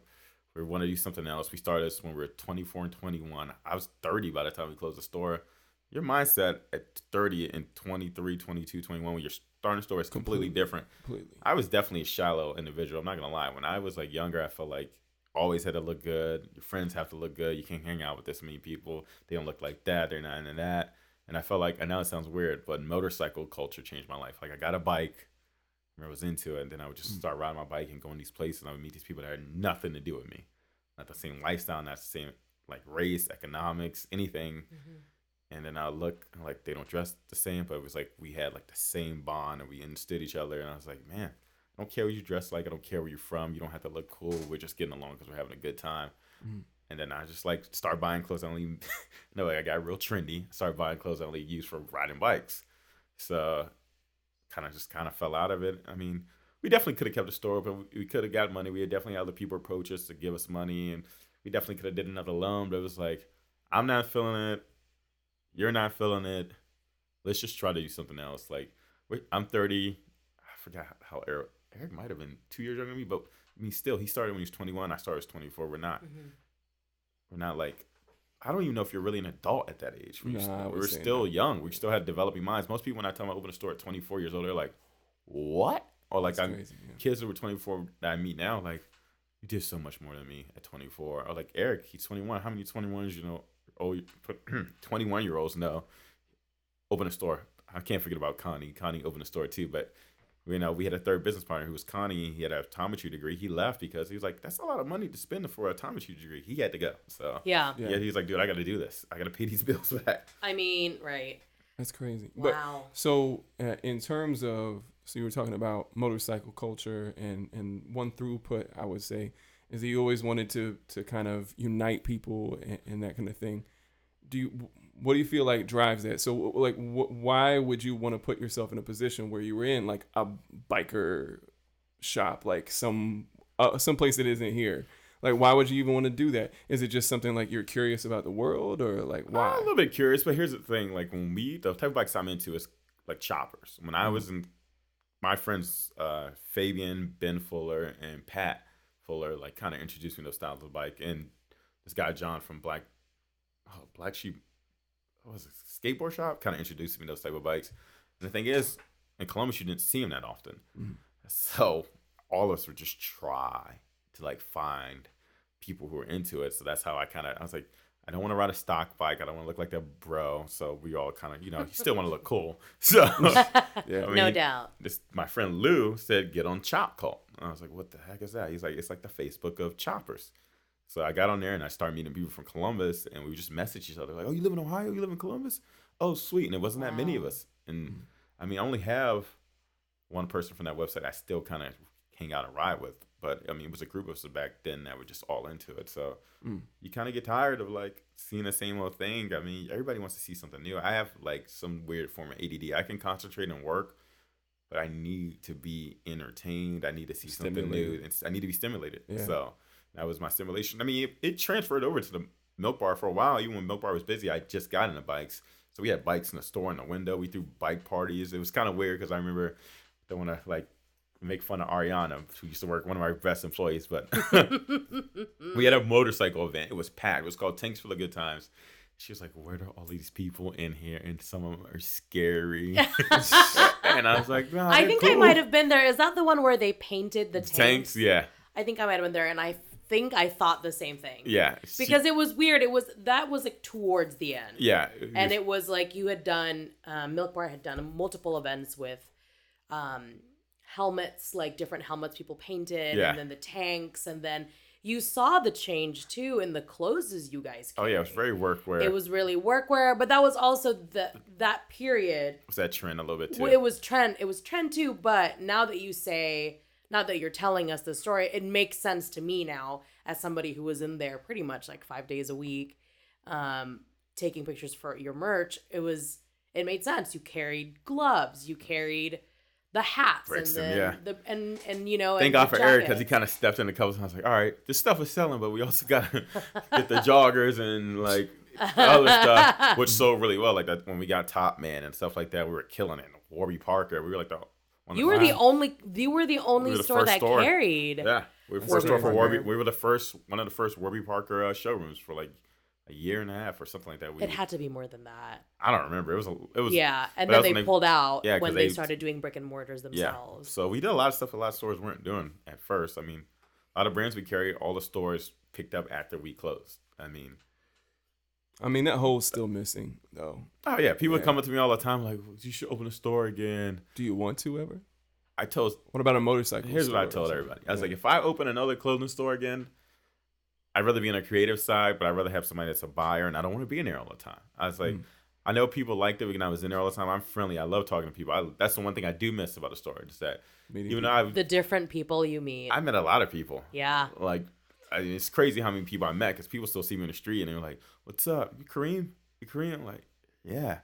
We want to do something else. We started this when we were 24 and 21. I was 30 by the time we closed the store. Your mindset at 30 and 23, 22, 21, when you're starting a store is completely, completely different. Completely. I was definitely a shallow individual. I'm not going to lie. When I was like younger, I felt like always had to look good. Your friends have to look good. You can't hang out with this many people. They don't look like that. They're not into that. And I felt like I know it sounds weird, but motorcycle culture changed my life. Like I got a bike. I was into it, and then I would just mm. start riding my bike and going these places, and I would meet these people that had nothing to do with me, not the same lifestyle, not the same like race, economics, anything. Mm-hmm. And then I look like they don't dress the same, but it was like we had like the same bond, and we understood each other. And I was like, man, I don't care what you dress like. I don't care where you're from. You don't have to look cool. We're just getting along because we're having a good time. Mm-hmm. And then I just like start buying clothes I only no, like I got real trendy. Start buying clothes I only use for riding bikes. So kind of just kind of fell out of it. I mean, we definitely could have kept the store open. We could have got money. We had definitely had other people approach us to give us money, and we definitely could have did another loan. But it was like, I'm not feeling it. You're not feeling it. Let's just try to do something else. Like, I'm 30. I forgot how Eric Eric might have been two years younger than me, but I mean, still, he started when he was 21. I started as 24. We're not, mm-hmm. we're not like, I don't even know if you're really an adult at that age. We're, nah, we're still that. young. We still had developing minds. Most people, when I tell them I open a store at 24 years old, they're like, what? Or like, I'm crazy, yeah. kids that were 24 that I meet now, like, you did so much more than me at 24. Or like Eric, he's 21. How many 21s, you know, oh, 21 year olds know open a store? I can't forget about Connie. Connie opened a store too, but you know, we had a third business partner who was Connie. He had an optometry degree. He left because he was like, "That's a lot of money to spend for a optometry degree." He had to go. So yeah, yeah. yeah he's like, "Dude, I got to do this. I got to pay these bills back." I mean, right? That's crazy. Wow. But, so, uh, in terms of, so you were talking about motorcycle culture, and and one throughput, I would say, is that you always wanted to to kind of unite people and, and that kind of thing. Do you what do you feel like drives that? So, like, wh- why would you want to put yourself in a position where you were in like a biker shop, like some uh, some place that isn't here? Like, why would you even want to do that? Is it just something like you're curious about the world, or like why? I'm a little bit curious, but here's the thing: like when we, the type of bikes I'm into is like choppers. When I was in, my friends uh, Fabian, Ben Fuller, and Pat Fuller, like kind of introduced me to those styles of bike, and this guy John from Black, oh Black Sheep, was it, skateboard shop, kind of introduced me to those type of bikes. And the thing is, in Columbus, you didn't see them that often, mm. so all of us would just try to like find people who are into it. So that's how I kind of I was like, I don't want to ride a stock bike. I don't want to look like that bro. So we all kind of you know you still want to look cool. So Yeah. I no mean, doubt. this my friend Lou said get on Chop Cult. And I was like, what the heck is that? He's like, it's like the Facebook of choppers. So I got on there and I started meeting people from Columbus, and we just messaged each other like, oh, you live in Ohio? You live in Columbus? Oh, sweet. And it wasn't that many of us. And I mean, I only have one person from that website I still kind of hang out and ride with. But I mean, it was a group of us back then that were just all into it. So Mm. you kind of get tired of like seeing the same old thing. I mean, everybody wants to see something new. I have like some weird form of ADD. I can concentrate and work, but I need to be entertained. I need to see something new. I need to be stimulated. Yeah. So that was my stimulation. I mean, it, it transferred over to the Milk Bar for a while. Even when Milk Bar was busy, I just got into bikes. So we had bikes in the store in the window. We threw bike parties. It was kind of weird because I remember don't want to like make fun of Ariana, who used to work one of our best employees, but we had a motorcycle event. It was packed. It was called Tanks for the Good Times. She was like, "Where are all these people in here? And some of them are scary." and I was like, "Nah, I think I might have been there. Is that the one where they painted the tanks? tanks. Yeah, I think I might have been there, and I think I thought the same thing. yeah. Because it was weird. It was that was like towards the end. yeah, and it was like you had done um, milk bar had done multiple events with um helmets like different helmets people painted Yeah. and then the tanks and then you saw the change too in the clothes you guys oh yeah, it was very workwear. it was really workwear but that was also the that period was that trend a little bit too. it was trend it was trend too but now that you say not that you're telling us the story it makes sense to me now as somebody who was in there pretty much like five days a week um taking pictures for your merch it was it made sense you carried gloves you carried the hats Brixton, and the, yeah. the and and you know Thank God for Eric because he kind of stepped in a couple times. Like, all right, this stuff is selling, but we also got to get the joggers and like other stuff, which sold really well. Like that when we got Topman and stuff like that, we were killing it. Warby Parker, we were like the you were the only you were the only were the store first that store. carried yeah. We were first store for Warby. We were the first one of the first Warby Parker uh, showrooms for like a year and a half or something like that. We, it had to be more than that I don't remember. It was a, it was yeah and then they they- pulled out yeah, 'cause when they, they- started doing brick and mortars themselves. Yeah. themselves So we did a lot of stuff a lot of stores weren't doing at first. I mean, a lot of brands we carried, all the stores picked up after we closed. I mean, I mean, that hole's still missing though. oh yeah, people Yeah. come up to me all the time like, you should open a store again. Do you want to ever? I told, What about a motorcycle? here's what I told everybody. I was Yeah. like, if I open another clothing store again, I'd rather be on a creative side, but I'd rather have somebody that's a buyer, and I don't want to be in there all the time. I was like, Mm. I know people liked it when I was in there all the time. I'm friendly. I love talking to people. I, that's the one thing I do miss about the store. Is that Meeting even though. I've the different people you meet. I met a lot of people. yeah. like I mean, it's crazy how many people I met because people still see me in the street and they're like, "What's up, you Kareem? You Kareem?" I'm like, "Yeah,"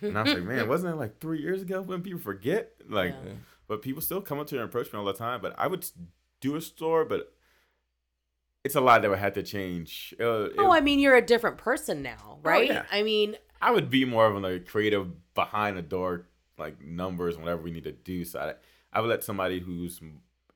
and I was like, "Man, wasn't that like three years ago when people forget?" Like, Yeah. But people still come up to me and approach me all the time. But I would do a store, but it's a lot that would have to change. Uh, it- Oh, I mean, you're a different person now, right? yeah. I mean, I would be more of a like, creative behind the door, like numbers, whatever we need to do. So I, I would let somebody who's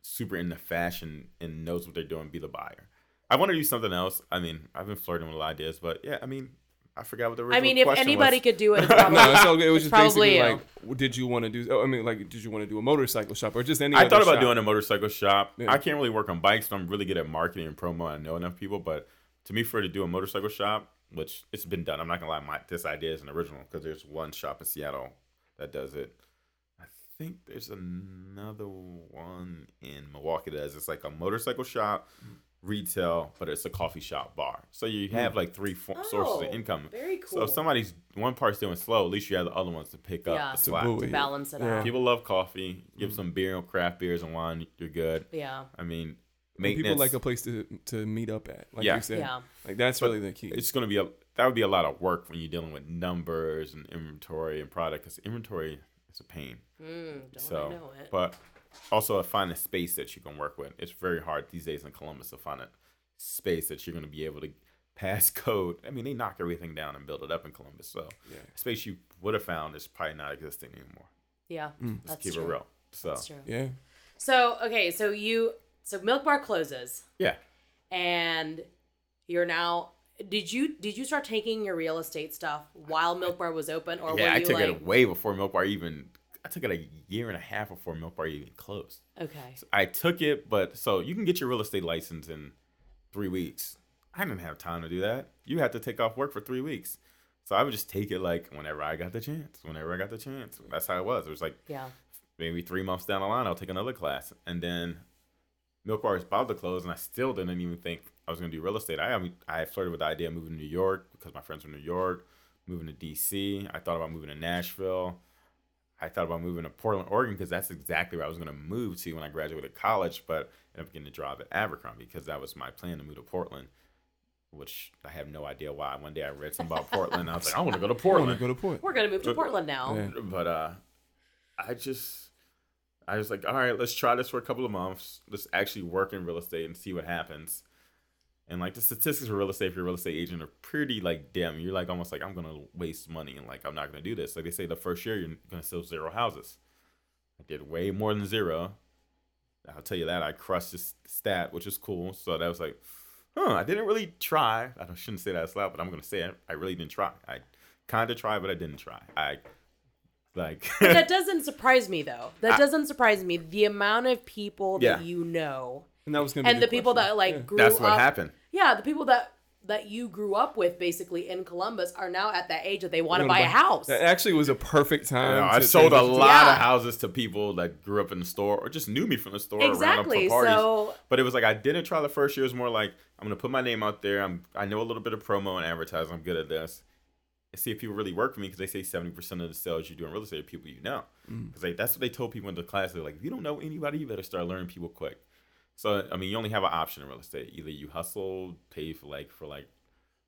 super into fashion and knows what they're doing be the buyer. I want to do something else. I mean, I've been flirting with a lot of ideas, but yeah, I mean, I forgot what the original one was. I mean, if anybody was. could do it, it's probably, no, it's all good. It was it's just basically probably like, did you want to do? Oh, I mean, like, did you want to do a motorcycle shop or just any? I other thought about shop? doing a motorcycle shop. Yeah. I can't really work on bikes, but I'm really good at marketing and promo. I know enough people, but to me, for to do a motorcycle shop, which it's been done, I'm not gonna lie, my this idea is an original because there's one shop in Seattle that does it. I think there's another one in Milwaukee that does. It's like a motorcycle shop, retail, but it's a coffee shop bar. So you have like three sources Oh, of income. very cool. So cool. if somebody's one part's doing slow, at least you have the other ones to pick up Yeah. the To slack. to balance it Yeah. out. People love coffee. Give some beer, and craft beers, and wine. You're good. yeah. I mean, maintenance. People like a place to to meet up at. Like Yeah. you said. Yeah. Like that's But really the key. it's gonna be a. that would be a lot of work when you're dealing with numbers and inventory and product because inventory is a pain. Mm, don't so, I know it? but also find a space that you can work with. It's very hard these days in Columbus to find a space that you're going to be able to pass code. I mean, they knock everything down and build it up in Columbus. So, Yeah. a space you would have found is probably not existing anymore. yeah, Mm. Let's that's keep true. it real. So, That's true. Yeah. So okay, so you so Milk Bar closes, yeah. and you're now. Did you did you start taking your real estate stuff while Milk Bar was open, or yeah, were I took like it way before Milk Bar even. I took it a year and a half before Milk Bar even closed. okay? So I took it, but so you can get your real estate license in three weeks. I didn't have time to do that. You had to take off work for three weeks. So I would just take it like whenever I got the chance. Whenever I got the chance. That's how it was. It was like Yeah. maybe three months down the line, I'll take another class. And then Milk Bar is about to close, and I still didn't even think I was going to do real estate. I I, flirted with the idea of moving to New York because my friends were in New York, moving to DC. I thought about moving to Nashville. I thought about moving to Portland, Oregon, because that's exactly where I was going to move to when I graduated college. But I ended up getting a job at Abercrombie because that was my plan to move to Portland, which I have no idea why. One day I read something about Portland. I was like, I want to go to I want Portland to go to Portland. We're gonna move to Portland now. Yeah. but uh i just i was like all right let's try this for a couple of months let's actually work in real estate and see what happens and like the statistics for real estate for your real estate agent are pretty like damn. you're like almost like i'm gonna waste money and like i'm not gonna do this like they say the first year you're gonna sell zero houses i did way more than zero i'll tell you that i crushed this stat which is cool so that was like huh i didn't really try i shouldn't say that out loud but i'm gonna say it i really didn't try i kind of tried but i didn't try i like that doesn't surprise me though. That I- doesn't surprise me. The amount of people Yeah. that you know, And that was gonna be and the people question. that like Yeah. grew That's what up. happened. Yeah, the people that that you grew up with basically in Columbus are now at that age that they want to Wanna buy a house. That actually was a perfect You time. know, I sold a lot Yeah. of houses to people that grew up in the store or just knew me from the store around Exactly. them for parties. So but it was like I didn't try the first year. It was more like I'm gonna put my name out there. I'm I know a little bit of promo and advertising. I'm good at this. And see if people really work for me because they say 70% of the sales you do in real estate are people you know. Mm. Because that's what they told people in the class. They're like, if you don't know anybody, you better start learning people quick. So I mean, you only have an option in real estate. Either you hustle, pay for like for like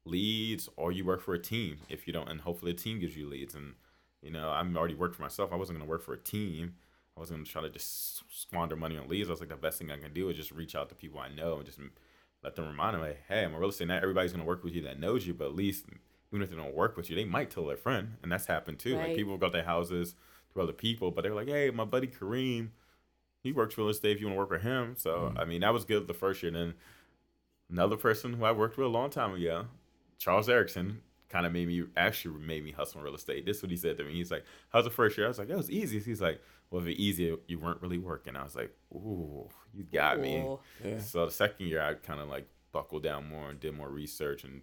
leads, or you work for a team. If you don't, and hopefully a team gives you leads. And you know, I'm already worked for myself. I wasn't gonna work for a team. I wasn't gonna try to just squander money on leads. I was like, the best thing I can do is just reach out to people I know and just let them remind them, like, hey, I'm a real estate. Not everybody's gonna work with you that knows you, but at least even if they don't work with you, they might tell their friend, and that's happened too. Right. Like people got their houses to other people, but they're like, hey, my buddy Kareem, he works real estate. If you want to work with him, so mm. I mean, that was good the first year. Then another person who I worked with a long time ago, Charles Erickson, kind of made me actually made me hustle in real estate. This is what he said to me. He's like, "How's the first year?" I was like, "That was easy." He's like, "Well, if it easy, you weren't really working." I was like, "Ooh, you got me." Yeah. So the second year, I kind of like buckled down more and did more research and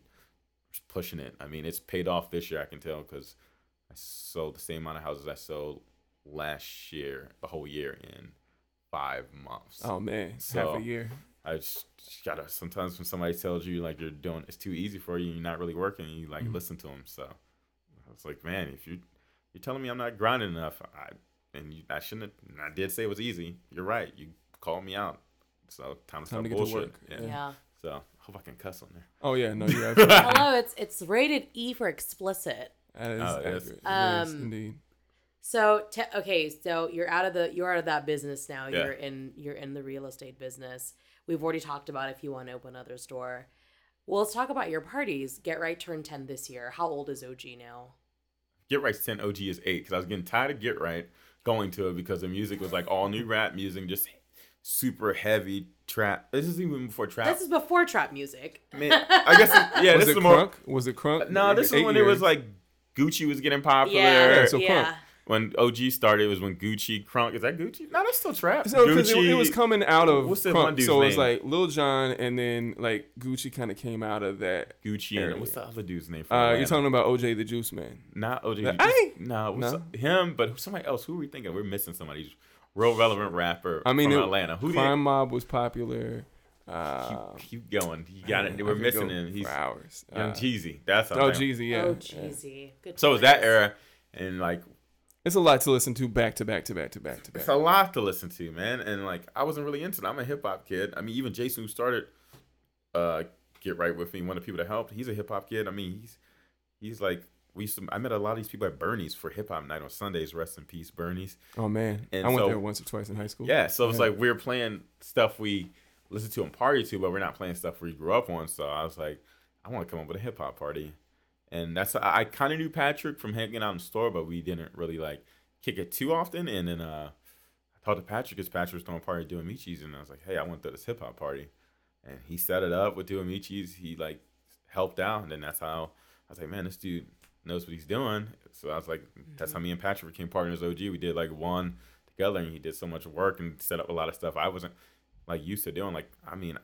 was pushing it. I mean, it's paid off this year. I can tell because I sold the same amount of houses I sold last year, the whole year in five months. Oh man, half a year. I just gotta. Sometimes when somebody tells you like you're doing, it's too easy for you, you're not really working. You like Mhm. listen to them. So I was like, man, if you you're telling me I'm not grinding enough, I and you, I shouldn't. and I did say it was easy. You're right. You called me out. So time to stop Time to get to work. Yeah. yeah. So I hope I can cuss on there. Oh yeah, no, you're absolutely. Hello, it's it's rated E for explicit. that is Oh, yes. accurate. It is Um, indeed. So te- okay, so you're out of the you're out of that business now. Yeah. You're in you're in the real estate business. We've already talked about if you want to open another store. Well, let's talk about your parties. Get right turned ten this year. How old is OG now? Get Right's 10 OG is 8 because I was getting tired of Get Right going to it because the music was like all new rap music, just super heavy trap. This is even before trap. This is before trap music. Man, I guess, it- yeah, was this it is more. crunk? Was it crunk? No, this is Eight when it was like Gucci was getting popular. Yeah, Yeah, so yeah. crunk. When OG started, was when Gucci, Crunk. Is that Gucci? No, that's still trap. So because it, Gucci. it was coming out of What's crunk, dude's so it was name? like Lil Jon, and then like Gucci kind of came out of that. Gucci area. and what's the other dude's name? from Uh, you're talking about OJ the Juice Man. not OG. The- I- no, what's No? him, but somebody else. Who are we thinking? We're missing somebody. He's real relevant rapper. I mean, from it- Atlanta. Who Crime Mob was popular. Uh, Keep, keep going. You got man, it. We're missing go him. He's for hours. Young Uh, Jeezy. That's Oh, oh, Jeezy, yeah. oh. Jeezy. Good. So it was that era, and like It's a lot to listen to back to back to back to back to back. It's a lot to listen to, man. And like I wasn't really into it. I'm a hip hop kid. I mean, even Jason who started uh Get Right With Me, one of the people that helped, he's a hip hop kid. I mean, he's he's like we used to. I met a lot of these people at Bernie's for hip hop night on Sundays. Rest in peace, Bernie's. Oh man, And I went so- there once or twice in high school. Yeah, so it's like we were playing stuff we listened to and party to, but we're not playing stuff we grew up on. So I was like, I want to come up with a hip hop party, and that's I, I kind of knew Patrick from hanging out in the store, but we didn't really like kick it too often. And then uh, I talked to Patrick because Patrick was throwing a party at doing Michi's, and I was like, hey, I want to throw this hip hop party, and he set it up with doing Michi's. He like helped out, and then that's how I was like, man, this dude knows what he's doing. So I was like, that's how me and Patrick became partners. OG, we did like one together, and he did so much work and set up a lot of stuff I wasn't like used to doing. Like, I mean,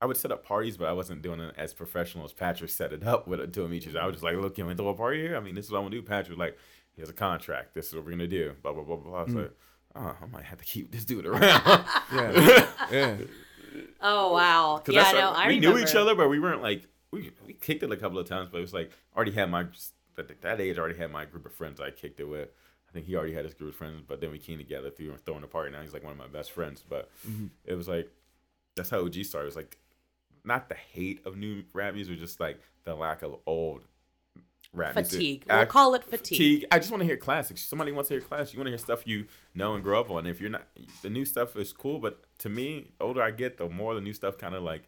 I would set up parties, but I wasn't doing it as professional as Patrick set it up with doing each I was just like, look, can we throw a party here? I mean, this is what I'm gonna do. Patrick was like, here's a contract. This is what we're gonna do. Blah blah blah blah. I was like, oh, I might have to keep this dude around. yeah, yeah. Oh wow. Yeah, that's no, like, I we remember. knew each other, but we weren't like we we kicked it a couple of times. But it was like already had my at that age I already had my group of friends I kicked it with. I think he already had his group of friends, but then we came together through throwing a party. Now he's like one of my best friends. But Mm-hmm. it was like that's how OG started. It was like not the hate of new rap music, just like the lack of old rap Fatigue. music. We'll Act- call it fatigue. I just want to hear classics. Somebody wants to hear classics. You want to hear stuff you know and grow up on. If you're not, the new stuff is cool, but to me, the older I get, the more the new stuff kind of like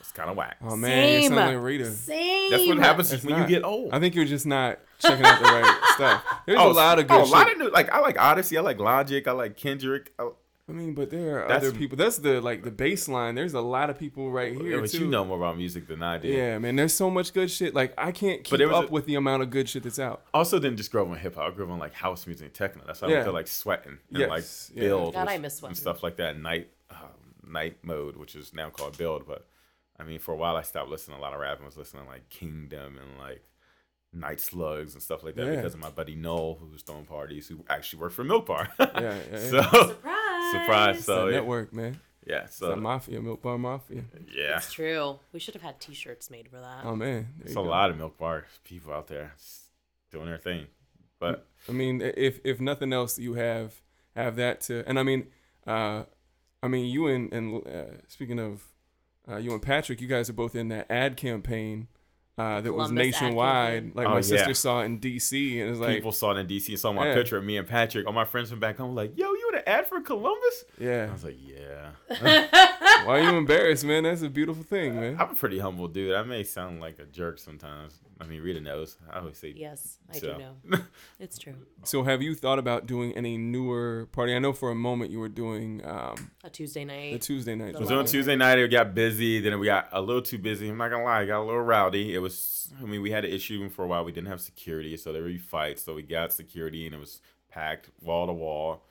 it's kind of whack. Oh man, you Same. sound like Rita. Same. That's what happens It's when not. you get old. I think you're just not checking out the right stuff. There's a oh, lot of good oh, a lot of new, like I like Odyssey, I like Logic, I like Kendrick. I, I mean, but there are That's- other people. That's the like the baseline. There's a lot of people right here but too. you know more about music than I do. Yeah, man. There's so much good shit. Like I can't keep there was up a- with the amount of good shit that's out. Also, didn't just grow up on hip hop. I grew up on like house music and techno. That's why I Yeah. feel like sweating and Yes, like yeah. build God, was- I miss and stuff like that. Night, um, night mode, which is now called build. But I mean, for a while, I stopped listening to a lot of rap and was listening to like Kingdom and like Night Slugs and stuff like that Yeah. because of my buddy Noel, who was throwing parties, who actually worked for Milk Bar. Yeah, yeah, yeah. so Surprise. surprise. It's So yeah, network, man. yeah. It's So that mafia, Milk Bar Mafia. yeah, It's true. We should have had T-shirts made for that. Oh man, there there's a go. lot of Milk Bar people out there doing their thing. But I mean, if if nothing else, you have have that to, and I mean, uh, I mean, you and and uh, speaking of, uh, you and Patrick, you guys are both in that ad campaign. Uh, that was Columbus ad nationwide. campaign. Like Oh, my yeah. sister saw it in DC, and it's like, people saw it in DC and saw my Yeah. picture of me and Patrick. All my friends from back home were like, "Yo, you in an ad for Columbus?" yeah. I was like, "Yeah." Why are you embarrassed, man? That's a beautiful thing, man. I'm a pretty humble dude. I may sound like a jerk sometimes. I mean, Rita knows. I always say, Yes, I So. do know. It's true. So, have you thought about doing any newer party? I know for a moment you were doing um, A Tuesday night. A Tuesday night. It was on Tuesday night. It got busy. Then we got a little too busy. I'm not gonna lie, it got a little rowdy. It was. I mean, we had an issue for a while. We didn't have security, so there were fights. So we got security, and it was packed wall to wall.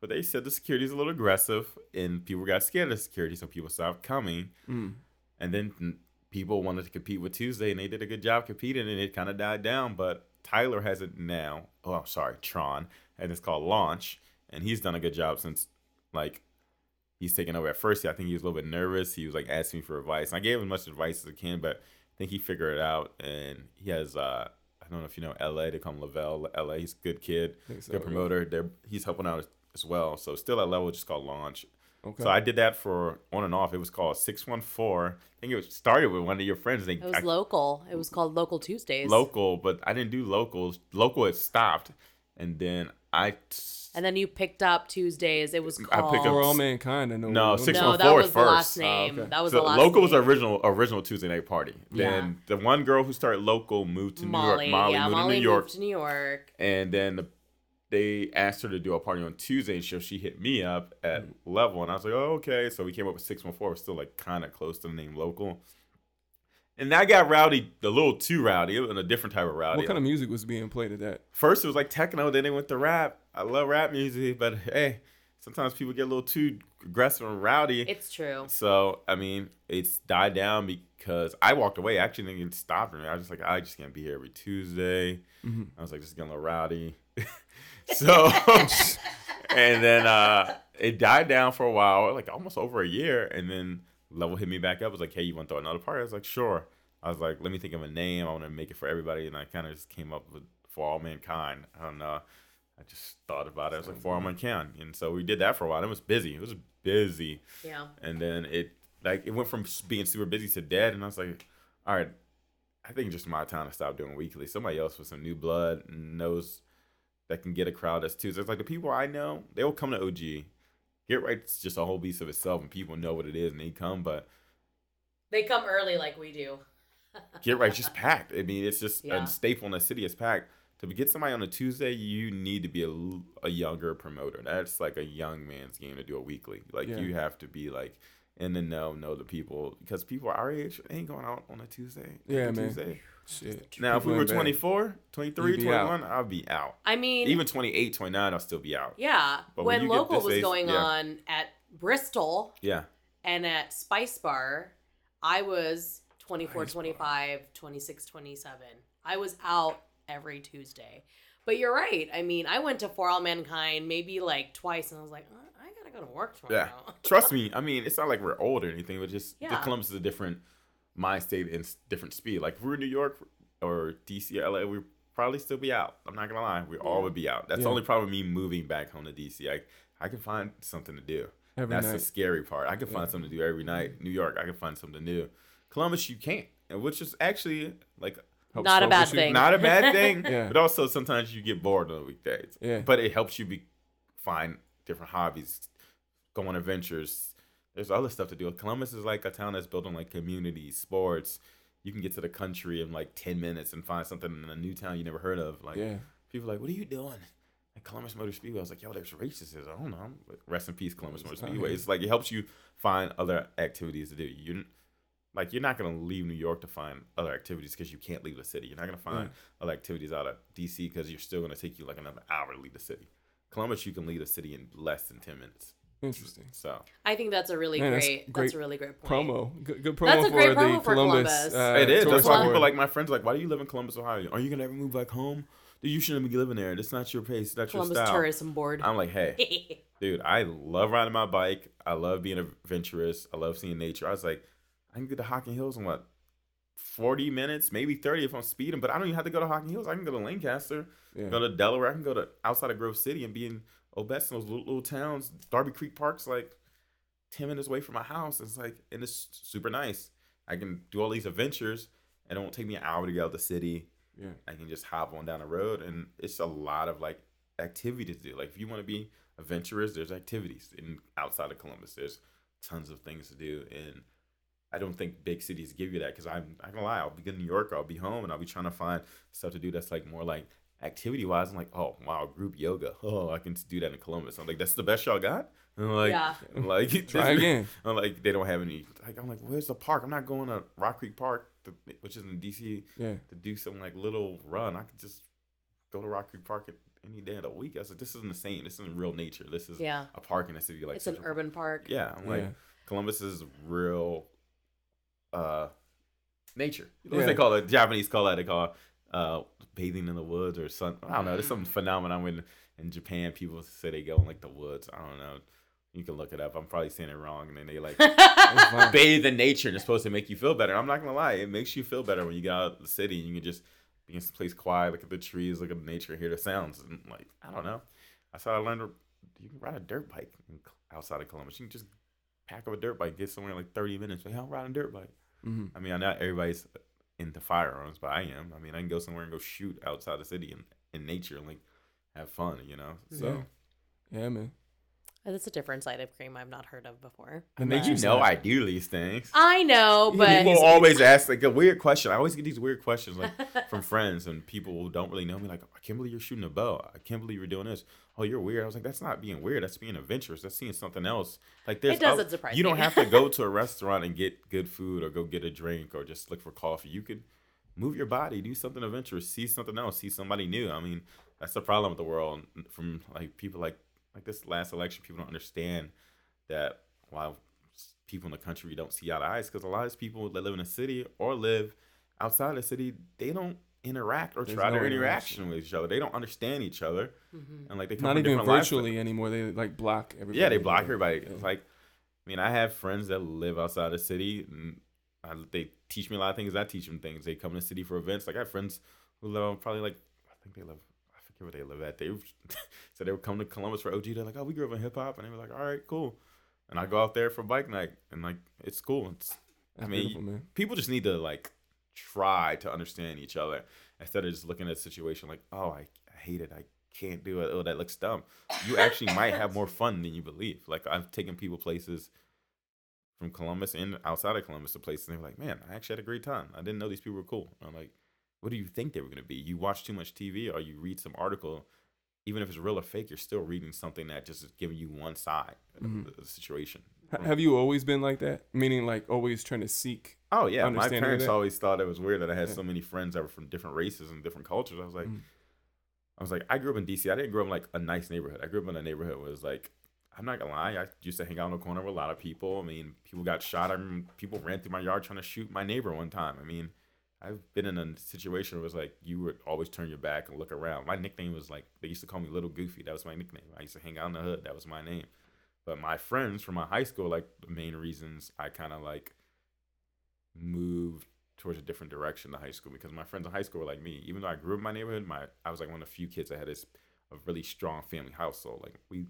But they said the security's a little aggressive, and people got scared of security, so people stopped coming. Mm. And then people wanted to compete with Tuesday, and they did a good job competing, and it kind of died down. But Tyler has it now. Oh, I'm sorry, Tron, and it's called Launch, and he's done a good job since like he's taken over. At first, I think he was a little bit nervous. He was like asking me for advice. And I gave him as much advice as I can, but I think he figured it out. And he has, uh, I don't know if you know LA. They call him Lavelle. LA. He's a good kid, so, good yeah. promoter. They're he's helping out as well. So still at level, just called Launch. Okay. So I did that for on and off. It was called six one four. I think it was started with one of your friends. They it was I- local. It was called Local Tuesdays. local, but I didn't do locals. Local it stopped, and then I. And then you picked up Tuesdays. It was I picked up For up- all mankind, I know. No, what- six no, that was the last first. name. okay. That was so the last local was name. the original original Tuesday night party. Then the one girl who started local moved to Molly. New York. Molly yeah, moved Molly to New York, moved to New York. and then the, they asked her to do a party on Tuesday. And so she hit me up at level, and I was like, "Oh, okay." So we came up with six one four. we're Still like kind of close to the name local. And that got rowdy, a little too rowdy. and a different type of rowdy. What kind of music was being played at that? First it was like techno, then it went to rap. I love rap music, but hey, sometimes people get a little too aggressive and rowdy. It's true. So I mean, it's died down because I walked away. Actually didn't get stopped me. I was just like, I just can't be here every Tuesday. Mhm. I was like, just getting a little rowdy. so, and then uh, it died down for a while, like almost over a year. And then Level hit me back up. Was like, hey, you want to throw another party? I was like, sure. I was like, let me think of a name. I want to make it for everybody. And I kind of just came up with for all mankind. I don't know. I just thought about it. I was like, for all mankind. And so we did that for a while. It was busy. It was busy Yeah. and then it like it went from being super busy to dead and i was like all right I think just my time to stop doing weekly. Somebody else with some new blood and knows that can get a crowd that's Tuesday. It's like the people I know, they will come to OG. Get right, it's just a whole beast of itself, and people know what it is, and they come. But They come early like we do. get right, just packed. I mean, it's just Yeah. a staple in the city. It's packed. To get somebody on a Tuesday, you need to be a, a younger promoter. That's like a young man's game to do a weekly. Like Yeah. you have to be like in the know, know the people because people our age ain't going out on a Tuesday. Yeah, every man. Tuesday. Shit. Now, if we were in 24, 23, You'd be out. 21, I'll be out. I mean, Even 28, 29, I'll still be out. yeah. But when when local was age- going yeah. on at Bristol Yeah. and at Spice Bar, I was 24, Spice Bar. 25, 26, 27. I was out every Tuesday. But you're right. I mean, I went to For All Mankind maybe like twice, and I was like, uh, I gotta go to work Yeah. Trust me. I mean, it's not like we're old or anything, but just the Columbus is a different mind state and different speed. Like if we were in New York or DC, LA, we'd probably still be out. I'm not gonna lie, we all would be out. That's Yeah. the only problem with me moving back home to DC. I I can find something to do. Every That's night. the scary part. I can find Yeah. something to do every night. New York, I can find something new. Columbus, you can't, and which is actually like Helps Not a bad focus you. thing. not a bad thing. But also sometimes you get bored on the weekdays. Yeah. But it helps you be find different hobbies, go on adventures. There's other stuff to do. Columbus is like a town that's built on like community, sports. You can get to the country in like ten minutes and find something in a new town you never heard of. Like Yeah. people are like, what are you doing? At Columbus Motor Speedway. I was like, yo, there's races. I don't know. Rest in peace, Columbus Motor Speedway. It's like it helps you find other activities to do. You like you're not gonna leave New York to find other activities because you can't leave the city. You're not gonna find other activities out of DC because you're still gonna take you like another hour to leave the city. Columbus, you can leave the city in less than ten minutes. Interesting. So I think that's a really Man, that's great, that's, a really great point. Promo. Good, good promo That's a for great the promo for Columbus. Columbus. Uh, it is. That's why people like my friends like, why do you live in Columbus, Ohio? Are you gonna ever move back home? Dude, you shouldn't be living there. That's not your pace. That's Columbus your style. Tourism Board. I'm like, hey, dude, I love riding my bike. I love being adventurous. I love seeing nature. I was like, I can get to Hocking Hills in what, 40 minutes, maybe 30 if I'm speeding, but I don't even have to go to Hocking Hills. I can go to Lancaster, Yeah. go to Delaware. I can go to outside of Grove City and be in Obess, those little, little towns. Darby Creek Park's like 10 minutes away from my house. It's like, and it's super nice. I can do all these adventures and it won't take me an hour to get out of the city. Yeah. I can just hop on down the road, and it's a lot of like activities to do. Like if you want to be adventurous, there's activities in outside of Columbus. There's tons of things to do, and I don't think big cities give you that because I'm not gonna lie. I'll be in New York, I'll be home, and I'll be trying to find stuff to do that's like more like activity wise. I'm like, oh wow, group yoga. Oh, I can do that in Columbus. I'm like, that's the best y'all got. And I'm like, yeah. I'm like Try again. I'm like, they don't have any. Like, I'm like, where's the park? I'm not going to Rock Creek Park, to, which is in DC Yeah. to do some like little run. I could just go to Rock Creek Park at any day of the week. I said, like, this isn't the same. This isn't real nature. This is Yeah. a park in a city like it's an urban park. Yeah, I'm like Yeah. Columbus is real uh nature. What Yeah. they call it? Japanese call that they call it, uh bathing in the woods or sun. I don't know. There's some Mm. phenomenon when in Japan people say they go in like the woods. I don't know. You can look it up. I'm probably saying it wrong, and then they like bathe in nature and it's supposed to make you feel better. I'm not gonna lie, it makes you feel better when you get out of the city and you can just be in some place quiet, look at the trees, look at the nature, hear the sounds, and like I don't know. That's how I learned. You can ride a dirt bike outside of Columbus. You can just pack up a dirt bike, get somewhere in like 30 minutes. Like, I'm riding a dirt bike. Mhm. I mean, I know everybody's into firearms, but I am. I mean, I can go somewhere and go shoot outside the city in, in nature and like have fun, you know. So Yeah. Yeah, man. Uh, that's a different side of Kareem I've not heard of before. I mean, you know. I do these things. I know, but People always ask like a weird question. I always get these weird questions like from friends and people who don't really know me. Like, I can't believe you're shooting a bow. I can't believe you're doing this. Oh, you're weird. I was like, that's not being weird. That's being adventurous. That's seeing something else. Like, there's It doesn't surprise You don't have to go to a restaurant and get good food or go get a drink or just look for coffee. You could move your body, do something adventurous, see something else, see somebody new. I mean, that's the problem with the world. From like people like like this last election, people don't understand that while people in the country don't see eye to eyes because a lot of people that live in a city or live outside the city, they don't interact or There's try no their interaction. interaction with each other. They don't understand each other, Mhm. and like they come Not from even different lives. virtually anymore. They like block everybody. Yeah, they block everybody. Yeah. It's like, I mean, I have friends that live outside the city, and I, they teach me a lot of things. I teach them things. They come to the city for events. Like I have friends who live probably like I think they live. I forget where they live at. They so they would come to Columbus for OG. They're like, oh, we grew up in hip hop, and they were like, all right, cool. And I go out there for bike night, and like it's cool. It's That's I mean, man. people just need to like try to understand each other instead of just looking at the situation like, oh, I, I hate it. I can't do it. Oh, that looks dumb. You actually might have more fun than you believe. Like I've taken people places from Columbus and outside of Columbus to places, and they were like, man, I actually had a great time. I didn't know these people were cool. I'm like, what do you think they were going to be? You watch too much TV or you read some article, even if it's real or fake, you're still reading something that just is giving you one side Mhm. of the situation. H- Have you always been like that? Meaning, like always trying to seek. Oh yeah, my parents always thought it was weird that I had Yeah. so many friends that were from different races and different cultures. I was like, Mhm. I was like, I grew up in DC. I didn't grow up in like a nice neighborhood. I grew up in a neighborhood where it was like, I'm not gonna lie, I used to hang out in the corner with a lot of people. I mean, people got shot. I mean, people ran through my yard trying to shoot my neighbor one time. I mean, I've been in a situation where it was like you would always turn your back and look around. My nickname was like they used to call me Little Goofy. That was my nickname. I used to hang out in the hood. That was my name. But my friends from my high school, like the main reasons I kind of like moved towards a different direction to high school because my friends in high school were like me. Even though I grew up in my neighborhood, my I was like one of the few kids that had this a really strong family household. Like we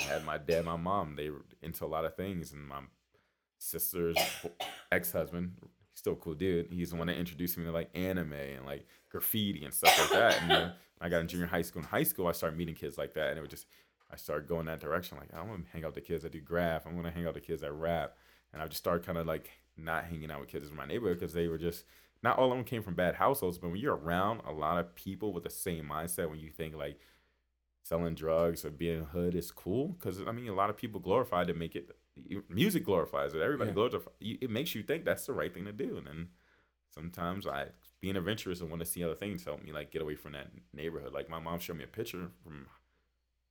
I had my dad, my mom. They were into a lot of things, and my sister's ex husband, still a cool dude. He's the one that introduced me to like anime and like graffiti and stuff like that. And then I got in junior high school. In high school, I started meeting kids like that, and it was just I started going that direction. Like I'm gonna hang out with the kids that do graph. I'm gonna hang out with the kids that rap, and I just started kind of like not hanging out with kids in my neighborhood because they were just not all of them came from bad households, but when you're around a lot of people with the same mindset, when you think like selling drugs or being hood is cool, because I mean a lot of people glorify to make it. Music glorifies it. Everybody Yeah. glorifies. It makes you think that's the right thing to do, and then sometimes I being adventurous and want to see other things help me like get away from that neighborhood. Like my mom showed me a picture from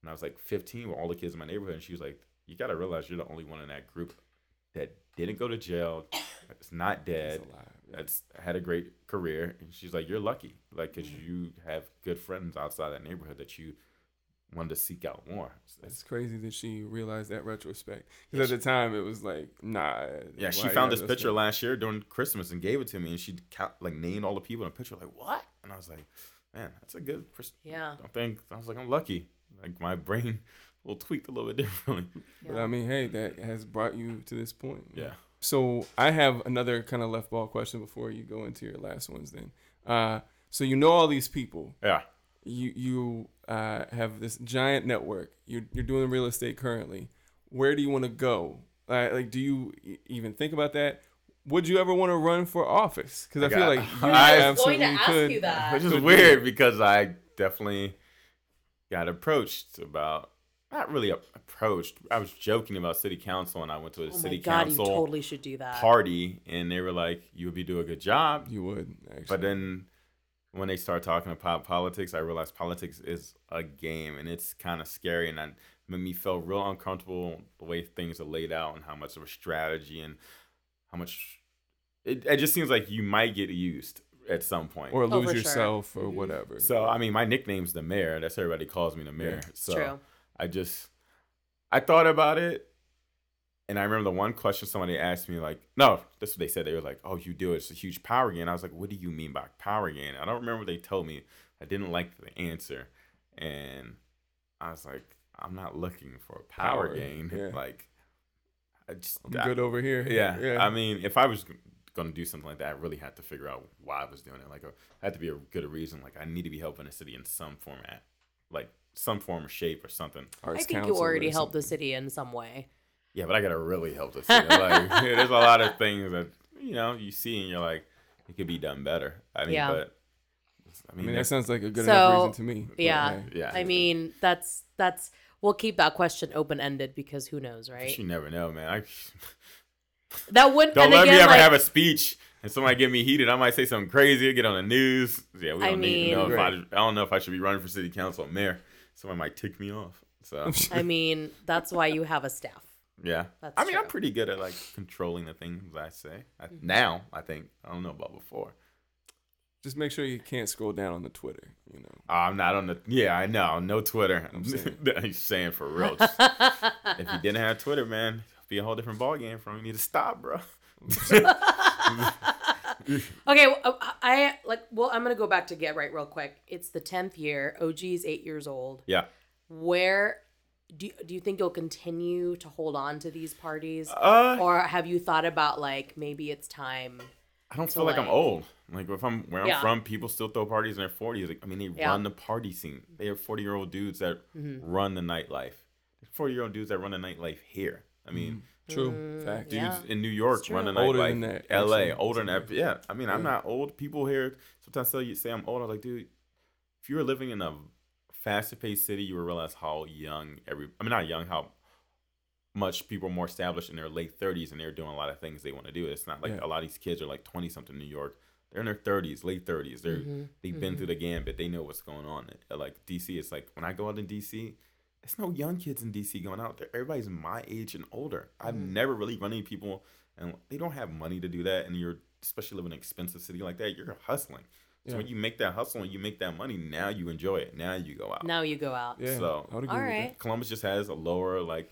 when I was like 15 with all the kids in my neighborhood, and she was like, "You got to realize you're the only one in that group that didn't go to jail, that's not dead, That's a lie. that's had a great career." And she's like, "You're lucky, like, cause you have good friends outside that neighborhood that you wanted to seek out more." It's- It's crazy that she realized that retrospect. Because at the time, it was like, nah. Yeah, she found this picture stuff? last year during Christmas and gave it to me, and she like named all the people in the picture. Like, what? And I was like, man, that's a good. Pers- Yeah. I think I was like, I'm lucky. Like my brain will tweak a little bit differently. But I mean, hey, that has brought you to this point. Yeah. So I have another kind of left ball question before you go into your last ones. Then, uh, so you know all these people. Yeah. You you uh, have this giant network. You're you're doing real estate currently. Where do you want to go? Uh, like, do you e- even think about that? Would you ever want to run for office? Because I, I feel like you I was going to absolutely ask could. you that. Which is weird because I definitely got approached about not really a- approached. I was joking about city council and I went to a Oh my city god, you council totally should do that. party and they were like, You would be doing a good job. You would actually. But then when they start talking about politics, I realized politics is a game and it's kind of scary and that made me feel real uncomfortable the way things are laid out and how much of a strategy and how much it, it just seems like you might get used at some point. or Oh, lose sure. yourself or Mhm. whatever. so I mean my nickname's the mayor. That's everybody calls me the mayor. Yeah. so True. I just I thought about it and I remember the one question somebody asked me, like, no, that's what they said. They were like, oh, you do it. It's a huge power gain. I was like, what do you mean by power gain? I don't remember what they told me. I didn't like the answer. And I was like, I'm not looking for a power, Power, gain. yeah. Like, I just, I'm I- good over here. yeah. yeah. I mean, if I was going to do something like that, I really had to figure out why I was doing it. Like, it had to be a good reason. Like, I need to be helping the city in some format, like some form or shape or something. I think you already helped the city in some way. Yeah, but I gotta really help the city. Like, there's a lot of things that you know you see and you're like, it could be done better. I mean, Yeah. but I I mean, mean, that sounds like a good So, enough reason to me. but, Yeah. hey. yeah. I mean, that's that's we'll keep that question open ended because who knows, right? you never know, man. I That wouldn't don't and let again, me ever like, have a speech and somebody get me heated. I might say something crazy, get on the news. Yeah, we I don't need to know if I. mean- I don't know if I should be running for city council or mayor. Someone might tick me off. So I mean, that's why you have a staff. yeah, That's I mean, I'm pretty good at like controlling the things I say. I, Mm-hmm. now, I think I don't know about before. Just make sure you can't scroll down on the Twitter. You know. I'm not on the. Yeah, I know. No Twitter. I'm I'm saying, saying. I'm saying for real. Just- if you didn't have Twitter, man, it'd be a whole different ball game from you. need to stop, bro. Okay, well, uh, I like. Well, I'm gonna go back to get right real quick. It's the tenth year. OG's eight years old. Yeah. Where do do you think you'll continue to hold on to these parties, Uh, or have you thought about like maybe it's time? I don't feel like, I'm old. Like if I'm where I'm Yeah. from, people still throw parties in their 40s. Like, I mean, they Yeah. run the party scene. They are 40 year old dudes that Mhm. run the nightlife. 40 year old dudes that run the nightlife here. I mean, True. Mm, Fact. dudes Yeah. in New York running run the true. than that, LA, actually. older than that. Yeah. I mean, I'm not old. People here sometimes tell you say I'm old. I'm like, dude, if you were living in a faster paced city, you would realize how young every I mean not young, how much people are more established in their late 30s and they're doing a lot of things they want to do. It's not like Yeah. a lot of these kids are like 20 something in New York. They're in their 30s, late 30s. They're Mhm. they've been through the gambit. They know what's going on. Like DC, it's like when I go out in DC, it's no young kids in DC going out there. Everybody's my age and older. I've Mhm. never really run into people and they don't have money to do that. And you're especially living in an expensive city like that. You're hustling. So Yeah. when you make that hustle and you make that money, now you enjoy it. Now you go out. Now you go out. Yeah. So- I would agree with that. Columbus just has a lower like.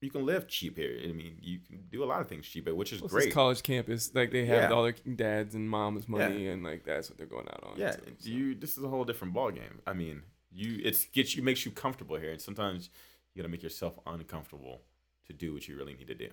You can live cheap here. I mean, you can do a lot of things cheap, here, which is it's great. college campus. Like they have Yeah. all their dads and moms' money, and like that's what they're going out on. Yeah, too, so. you. This is a whole different ball game. I mean, you. It's gets you makes you comfortable here, and sometimes you got to make yourself uncomfortable to do what you really need to do.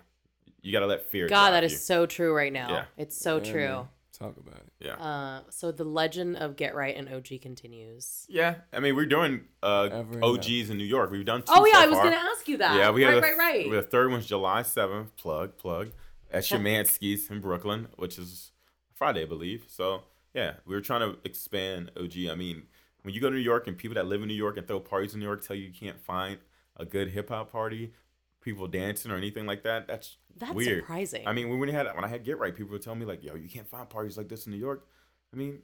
You got to let fear. God, drive that is you. so true right now. Yeah. It's so Yeah, true. man. Talk about it. Yeah. Uh, so the legend of Get Right and OG continues. yeah, I mean, we're doing uh, Ever and OGs in New York. We've done. Two Oh yeah, so I was far. gonna ask you that. Yeah, we right, have right, a, right. The third one's July seventh. Plug, plug. At Shemansky's in Brooklyn, which is Friday, I believe. So yeah, we were trying to expand OG. I mean, when you go to New York and people that live in New York and throw parties in New York tell you you can't find a good hip hop party, people dancing or anything like that, that's That's weird. surprising. I mean, when we had when I had Get Right, people would tell me like, "Yo, you can't find parties like this in New York." I mean,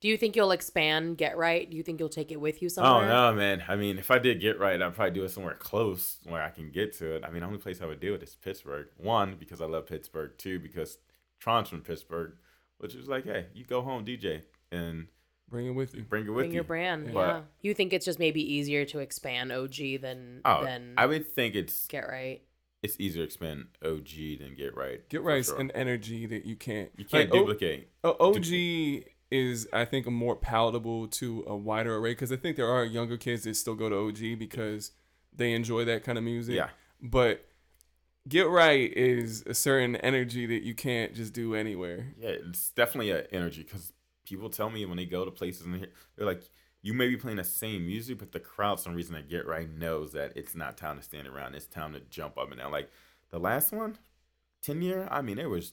Do you think you'll expand Get Right? Do you think you'll take it with you somewhere? Oh no, man. I mean, if I did get right, I'd probably do it somewhere close where I can get to it. I mean, the only place I would do it is Pittsburgh. One, because I love Pittsburgh. Two, because Tron's from Pittsburgh, which is like, hey, you go home, DJ, and Bring it with you. bring it with Bring you. your brand. Yeah. But- yeah. You think it's just maybe easier to expand OG than Oh, than I would think it's Get Right. it's easier to expand OG than get right. Get for right sure. an energy that you can't. You can't like, O- duplicate. O- OG is, I think, more palatable to a wider array because I think there are younger kids that still go to OG because they enjoy that kind of music. Yeah. But Get Right is a certain energy that you can't just do anywhere. Yeah, it's definitely an energy because people tell me when they go to places and they're- they're like, you may be playing the same music, but the crowd, some reason that get right knows that it's not time to stand around. It's time to jump up and down. Like the last one, 10 year, I mean, there was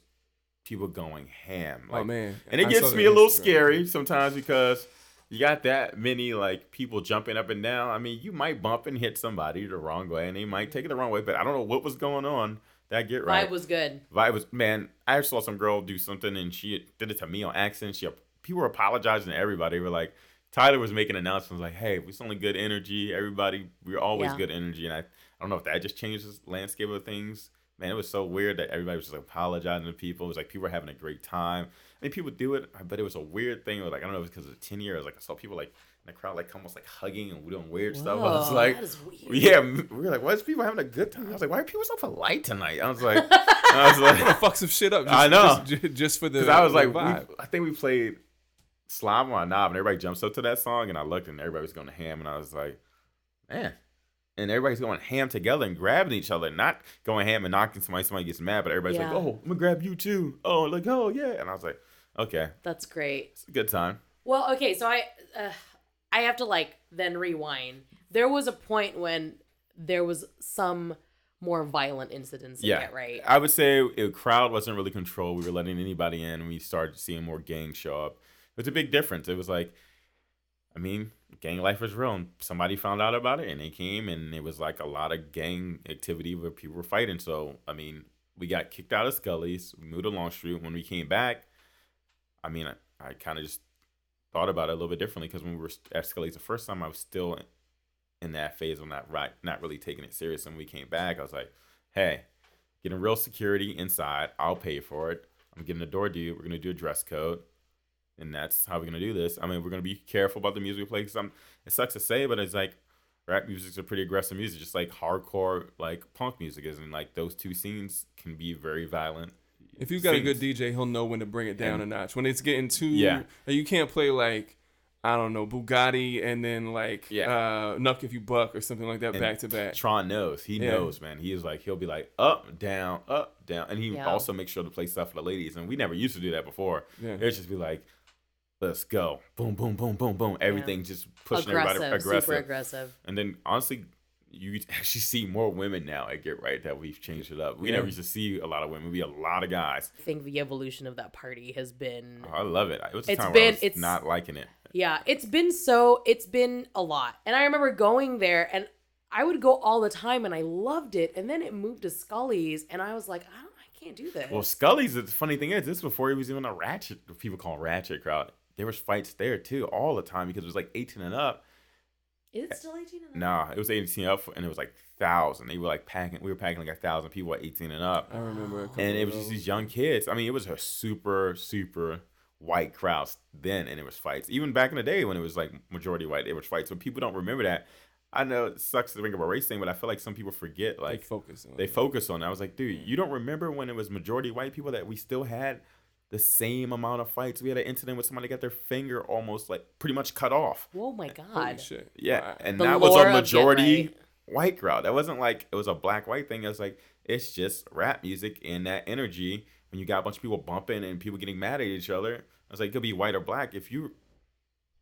people going ham. Oh, like, oh man, and it I gets me a little Instagram. scary sometimes because you got that many like people jumping up and down. I mean, you might bump and hit somebody the wrong way, and they might take it the wrong way. But I don't know what was going on. That get right. Vibe was good. Vibe was man. I saw some girl do something and she did it to me on accident. She people were apologizing to everybody. They were like, Tyler was making announcements like, "Hey, we're only good energy. Everybody, we're always Yeah. good energy." And I, I don't know if that just changes the landscape of things. Man, it was so weird that everybody was just apologizing to people. It was like people were having a great time. I mean, people do it, but it was a weird thing. It was like I don't know, if it's because of ten years. Like I saw people like in the crowd, like almost like hugging and doing weird stuff. I was like, that is weird. yeah, we were like, why is people having a good time? I was like, why are people so polite tonight? I was like, I was like, I'm gonna fuck some shit up. Just, I know. just, just for the. I was the like, we. I think we played Slob on Knob, and everybody jumps up to that song, and I looked, and everybody was going ham, and I was like, man. And everybody's going ham together and grabbing each other, not going ham and knocking somebody. Somebody gets mad, but everybody's Yeah. like, "Oh, I'm gonna grab you too." Oh, like, oh yeah, and I was like, "Okay, That's great. it's a good time." Well, okay, so I uh, I have to like then rewind. There was a point when there was some more violent incidents in Yeah, Right. I would say the crowd wasn't really controlled. We were letting anybody in, we started seeing more gangs show up. Was a big difference. It was like, I mean, gang life was real. And somebody found out about it, and they came, and it was like a lot of gang activity where people were fighting. So, I mean, we got kicked out of Skully's. We moved to Long Street. When we came back, I mean, I, I kind of just thought about it a little bit differently because when we were at Skully's the first time, I was still in that phase of not right, not really taking it serious. And when we came back, I was like, hey, getting real security inside. I'll pay for it. I'm getting a door due. We're gonna do a dress code, and that's how we're gonna do this. I mean, we're gonna be careful about the music we play. Cause I'm, it sucks to say, but it's like rap music's a pretty aggressive music, just like hardcore like punk music is, and like those two scenes can be very violent. If you've got a good. DJ, he'll know when to bring it down And- a notch. When it's getting too, Yeah. like, you can't play like I don't know Bugatti and then like Yeah. uh, Knuck if you buck or something like that And back to back. Tron knows. He Yeah. knows, man. He is like he'll be like up, down, up, down, and he Yeah. also makes sure to play stuff for the ladies. And we never used to do that before. Yeah. It would just be like, let's go, boom, boom, boom, boom, boom. Everything just pushing aggressive, everybody aggressive. super aggressive. And then honestly, you actually see more women now at Get Right that we've changed it up. We Yeah. never used to see a lot of women. We a lot of guys. I think the evolution of that party has been Oh, I love it. It was a It's time where been- was it's- not liking it. Yeah, it's been so it's been a lot. And I remember going there and I would go all the time and I loved it. And then it moved to Skully's and I was like, I don't I can't do this. Well, Skully's. The funny thing is, this was before he was even a ratchet. People call ratchet crowd. There was fights there too, all the time because it was like 18 and up. Is it still 18 and up? Nah, it was 18 up, and it was like thousand. They were like packing. We were packing like a thousand people at 18 and up, I remember. A and it was just these young kids. I mean, it was a super, super white crowd then, and it was fights. Even back in the day when it was like majority white, it was fights. But people don't remember that. I know it sucks to think a race thing, but I feel like some people forget. They Like focus on. they it. focus on. it. I was like, dude, you don't remember when it was majority white people that we still had the same amount of fights. We had an incident with somebody got their finger almost like pretty much cut off. Oh my Holy god. shit. Yeah, Wow. and The that was a majority Right. white crowd. That wasn't like it was a black white thing. It was like it's just rap music and that energy when you got a bunch of people bumping and people getting mad at each other. I was like, it could be white or black. If you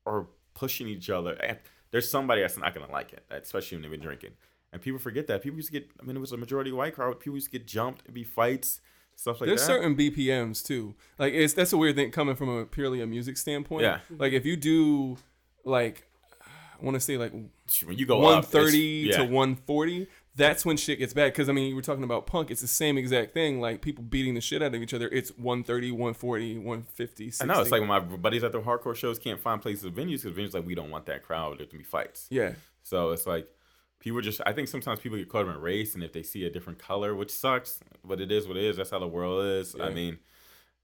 are pushing each other, eh, there's somebody that's not gonna like it, especially when they've been drinking. And people forget that. People used to get. I mean, it was a majority white crowd. People used to get jumped. It'd be fights, stuff like There's that. certain BPMs too. Like it's that's a weird thing coming from a purely a music standpoint. Yeah. Like if you do like I want to say like when you go one up, yeah. to one forty, that's when shit gets bad. Because I mean, you were talking about punk. It's the same exact thing. Like people beating the shit out of each other. It's 130, 140, 150, 60. I know it's like when my buddies at the hardcore shows can't find places of venues because venues like we don't want that crowd. There to be fights. yeah, So it's like people just. I think sometimes people get caught up in race, and if they see a different color, which sucks, but it is what it is. That's how the world is. I mean,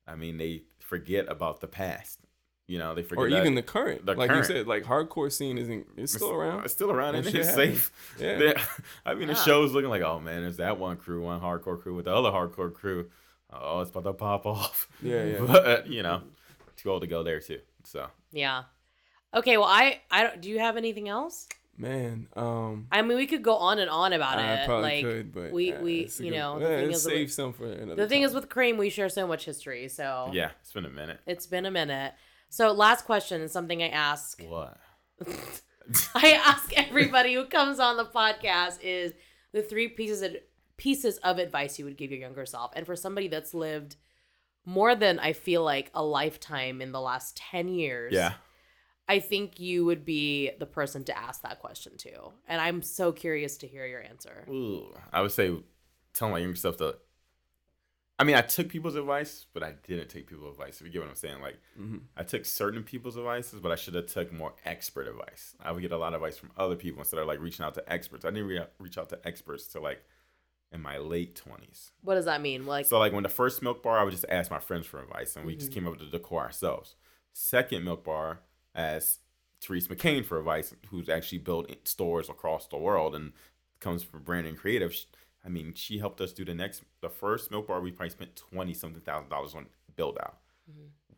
I mean they forget about the past. You know, they forget or even the current. the like current. you said, like hardcore scene isn't. It's still around. It's still around, and it's happens. safe. Yeah. They- I mean, the Yeah. show's looking like, oh man, there's that one crew, one hardcore crew with the other hardcore crew. Oh, it's about to pop off. Yeah, yeah. But you know, too old to go there too. So Yeah. Okay, well I I don't do you have anything else? Man, um, I mean we could go on and on about I it. probably like could, but we uh, we you good- know, the thing is save with, some for another. the thing is with Kareem we share so much history. So yeah, it's been a minute. it's been a minute. So last question is something I ask What? I ask everybody who comes on the podcast is the three pieces of pieces of advice you would give your younger self. And for somebody that's lived more than I feel like a lifetime in the last 10 years. Yeah. I think you would be the person to ask that question to. And I'm so curious to hear your answer. Ooh, I would say tell my younger self to. I mean, I took people's advice, but I didn't take people's advice. If you get what I'm saying, like Mhm. I took certain people's advices, but I should have took more expert advice. I would get a lot of advice from other people instead of like reaching out to experts. I didn't re- reach out to experts to like in my late twenties. What does that mean? Like So like when the first milk bar, I would just ask my friends for advice, and we just came up with the decor ourselves. Second milk bar, as Therese McCain for advice, who's actually built stores across the world and comes from branding creative. I mean, she helped us do the next, the first milk bar. We probably spent twenty something thousand dollars on build out.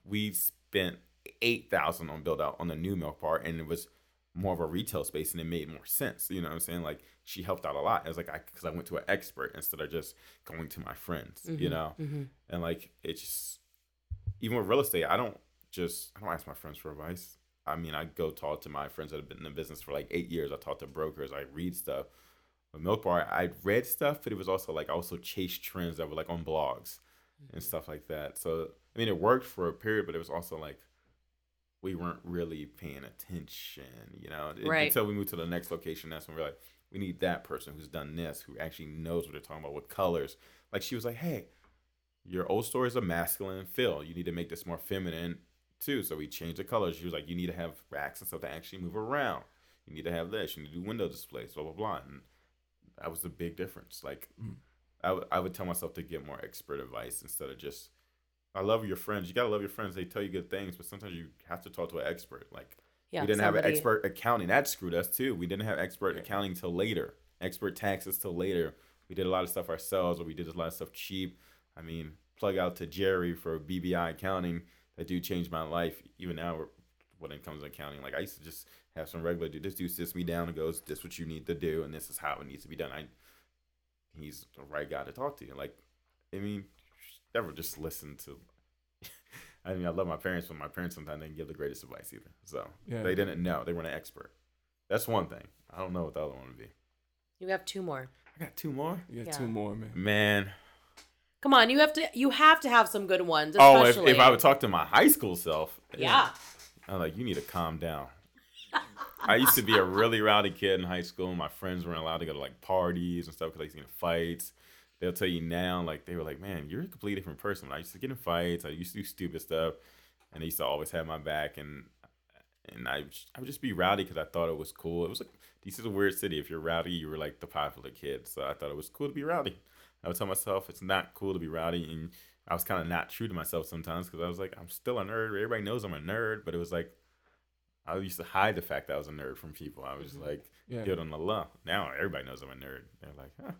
We spent eight thousand on build out on the new milk bar, and it was more of a retail space, and it made more sense. You know what I'm saying? Like she helped out a lot. It was like I because I went to an expert instead of just going to my friends. You know, Mhm. and like it's just even with real estate, I don't just I don't ask my friends for advice. I mean, I go talk to my friends that have been in the business for like eight years. I talk to brokers. I read stuff. With Milk Bar, I read stuff, but it was also like I also chased trends that were like on blogs and mm-hmm. stuff like that. So I mean, it worked for a period, but it was also like we weren't really paying attention, you know. It- Right. Until we moved to the next location, that's when we're like, we need that person who's done this, who actually knows what they're talking about with colors. Like she was like, hey, your old store is a masculine feel. You need to make this more feminine too. So we changed the colors. She was like, you need to have racks and stuff to actually move around. You need to have this. You need to do window displays, blah blah blah. And that was the big difference. Like, Mhm. I would- I would tell myself to get more expert advice instead of just. I love your friends. You gotta love your friends. They tell you good things, but sometimes you have to talk to an expert. Like Yeah. we didn't have an expert accounting. That screwed us too. We didn't have expert Yeah. accounting till later. Expert taxes till later. We did a lot of stuff ourselves, or we did a lot of stuff cheap. I mean, plug out to Jerry for BBI accounting. That dude changed my life. Even now, when it comes to accounting, like I used to just have some regular dude. This dude sits me down and goes, "This is what you need to do, and this is how it needs to be done." I, he's the right guy to talk to. Like I mean, never just listen to. I mean, I love my parents, but my parents sometimes didn't give the greatest advice either. So Yeah. they didn't know. They weren't an expert. That's one thing. I don't know what the other one would be. You have two more. I got two more. You got Yeah. two more, man. Man. Come on, you have to. You have to have some good ones. Oh, if, Especially. if I would talk to my high school self, Yeah. I'm like, you need to calm down. I used to be a really rowdy kid in high school. My friends weren't allowed to go to like parties and stuff because I used to get in fights. They'll tell you now, like they were like, man, you're a completely different person. I used to get in fights. I used to do stupid stuff, and they used to always have my back. And and I I would just be rowdy because I thought it was cool. It was like this is a weird city. If you're rowdy, you were like the popular kid. So I thought it was cool to be rowdy. I would tell myself it's not cool to be rowdy, and I was kind of not true to myself sometimes because I was like, I'm still a nerd. Everybody knows I'm a nerd, but it was like I used to hide the fact that I was a nerd from people. I was just like, Yeah. on the law. Now everybody knows I'm a nerd. They're like, huh.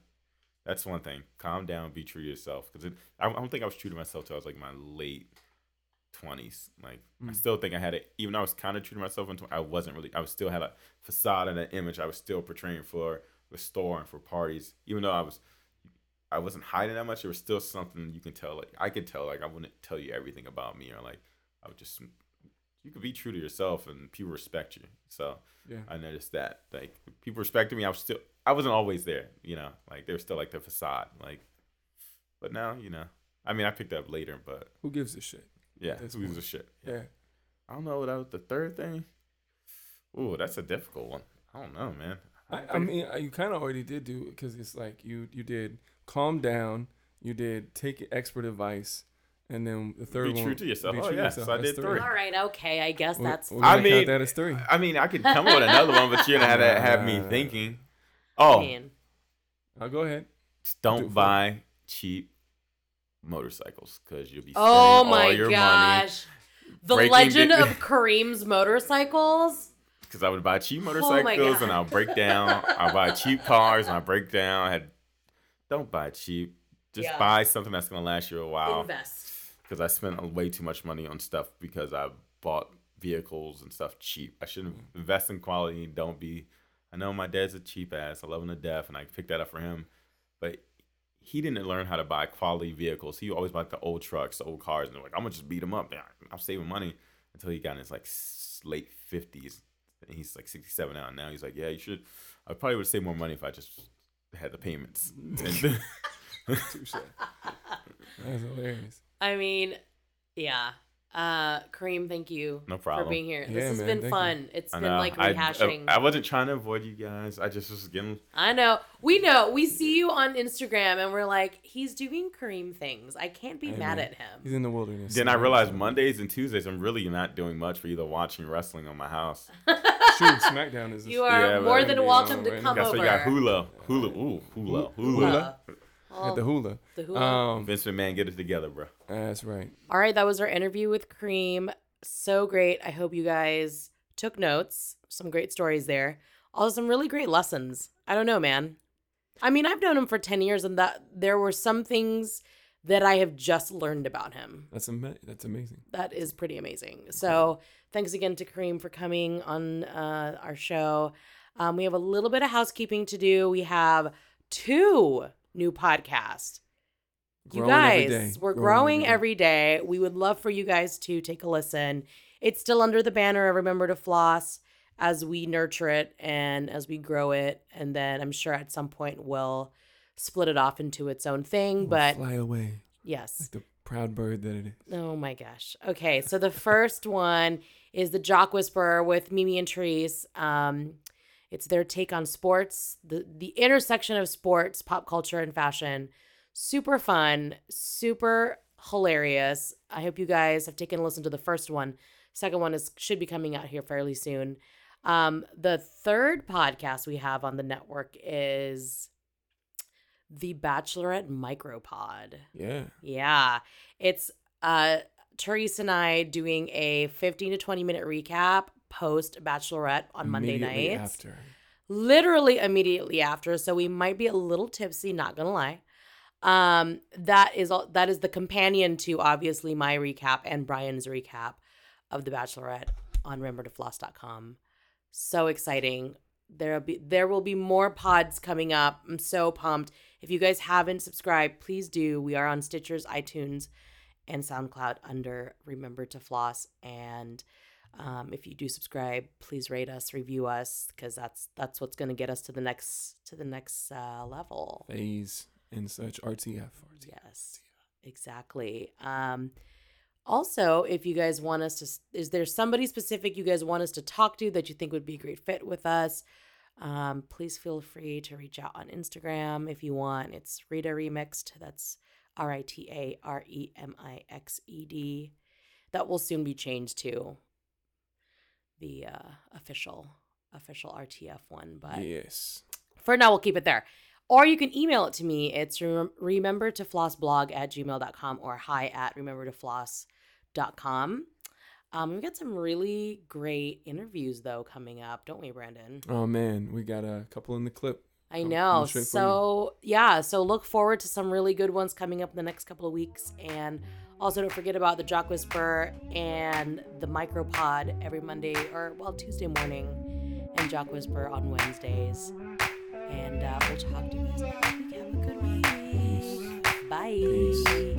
That's one thing. Calm down, be true to yourself. Because I, I don't think I was true to myself till I was like my late twenties. Like I Mm. still think I had it, even though I was kind of true to myself. Until I wasn't really. I was still had a facade and an image I was still portraying for the store and for parties. Even though I was, I wasn't hiding that much. There was still something you can tell. Like I could tell. Like I wouldn't tell you everything about me, or like I would just. You could be true to yourself, and people respect you. So Yeah. I noticed that. Like people respected me. I was still I wasn't always there, you know. Like they were still like the facade. Like but now, you know. I mean I picked up later, but Who gives a shit? yeah, That's who gives a shit. Yeah. I don't know what that was the third thing. Ooh, that's a difficult one. I don't know, man. I, I mean, uh, you kind of already did do because it's like you you did calm down, you did take expert advice, and then the third Be one true to yourself. be Oh, true to yeah, yourself. so I did three. All right. Okay. I guess We- that's we're. I mean- that as three. I mean, I could come up with another one, but you're gonna have to have me thinking. Oh, mean, I'll go ahead. just do it don't for- buy cheap motorcycles because you'll be oh spending oh my all your money. gosh. The legend the- of Kareem's motorcycles. because I would buy cheap Oh motorcycles and I'll break down. I'll buy cheap cars and I break down. I had, don't buy cheap. Just Yeah. buy something that's gonna last you a while. Invest. Because I spent way too much money on stuff because I bought vehicles and stuff cheap. I shouldn't mm. invest in quality. Don't be. I know my dad's a cheap ass. I love him to death, and I picked that up for him. But he didn't learn how to buy quality vehicles. He always bought the old trucks, the old cars, and they're like, I'm gonna just beat him up. I'm saving money until he got in his like late fifties. And he's like 67 now. And now he's like, yeah, you should. I probably would save more money if I just had the payments. Touche. That's hilarious. I mean, yeah. Uh, Kareem, thank you No problem. for being here. Yeah, this has man, been thank you. fun. It's I been know. like I- rehashing. I, I wasn't trying to avoid you guys. I just was getting. I know. We know. We see you on Instagram and we're like, he's doing Kareem things. I can't be Hey, mad man. at him. He's in the wilderness. Then I realized Mondays and Tuesdays I'm really not doing much for either watching wrestling on my house. Shoot, SmackDown is. You are Yeah, more than welcome to right. come Guess over. we got hula, hula, ooh, hula, hula. Hula? At the hula. the hula. Um, Vince McMahon, get it together, bro. that's right. All right, that was our interview with Kareem. So great. I hope you guys took notes. Some great stories there. Also, some really great lessons. I don't know, man. I mean, I've known him for 10 years, and that there were some things that I have just learned about him. That's ama- That's amazing. That is pretty amazing. So, thanks again to Kareem for coming on uh, our show. Um, we have a little bit of housekeeping to do. We have two new podcasts. You Growing every guys, we're Growing growing every day. every day. We would love for you guys to take a listen. It's still under the banner of Remember to Floss as we nurture it and as we grow it. And then I'm sure at some point we'll split it off into its own thing. We'll But fly away yes. like the proud bird that it is. Oh my gosh. Okay, so the first one is the Jock Whisperer with Mimi and Therese. Um, it's their take on sports, the the intersection of sports, pop culture, and fashion. Super fun, super hilarious. I hope you guys have taken a listen to the first one. Second one is should be coming out here fairly soon. Um, the third podcast we have on the network is the Bachelorette Micropod. Yeah. Yeah. It's uh Therese and I doing a 15 to 20 minute recap post Bachelorette on Monday nights. After. Literally immediately after. So we might be a little tipsy, not gonna lie. Um, that is all that is the companion to obviously my recap and Brian's recap of the Bachelorette on remembertofloss.com. So exciting. There'll be there will be more pods coming up. I'm so pumped. If you guys haven't subscribed, please do. We are on Stitchers, iTunes, and SoundCloud under Remember to Floss. And um, if you do subscribe, please rate us, review us, because that's that's what's going to get us to the next to the next uh, level. Phase and such. RTF. RTF. Yes, exactly. Um, also, if you guys want us to, is there somebody specific you guys want us to talk to that you think would be a great fit with us? Um, please feel free to reach out on Instagram if you want. It's Rita Remixed. That's R I T A R E M I X E D. That will soon be changed to the uh, official official RTF one, but Yes. for now we'll keep it there or you can email it to me it's rem- remember to floss blog at gmail.com or hi at remember to floss.com um, we've got some really great interviews though coming up don't we brandon Oh man, we got a couple in the clip. I know no shame for so yeah so look forward to some really good ones coming up in the next couple of weeks and also don't forget about the jock whisper and the micropod every monday or well tuesday morning and jock whisper on wednesdays and uh, we'll talk to you guys next week. Have a good week. Bye. Peace.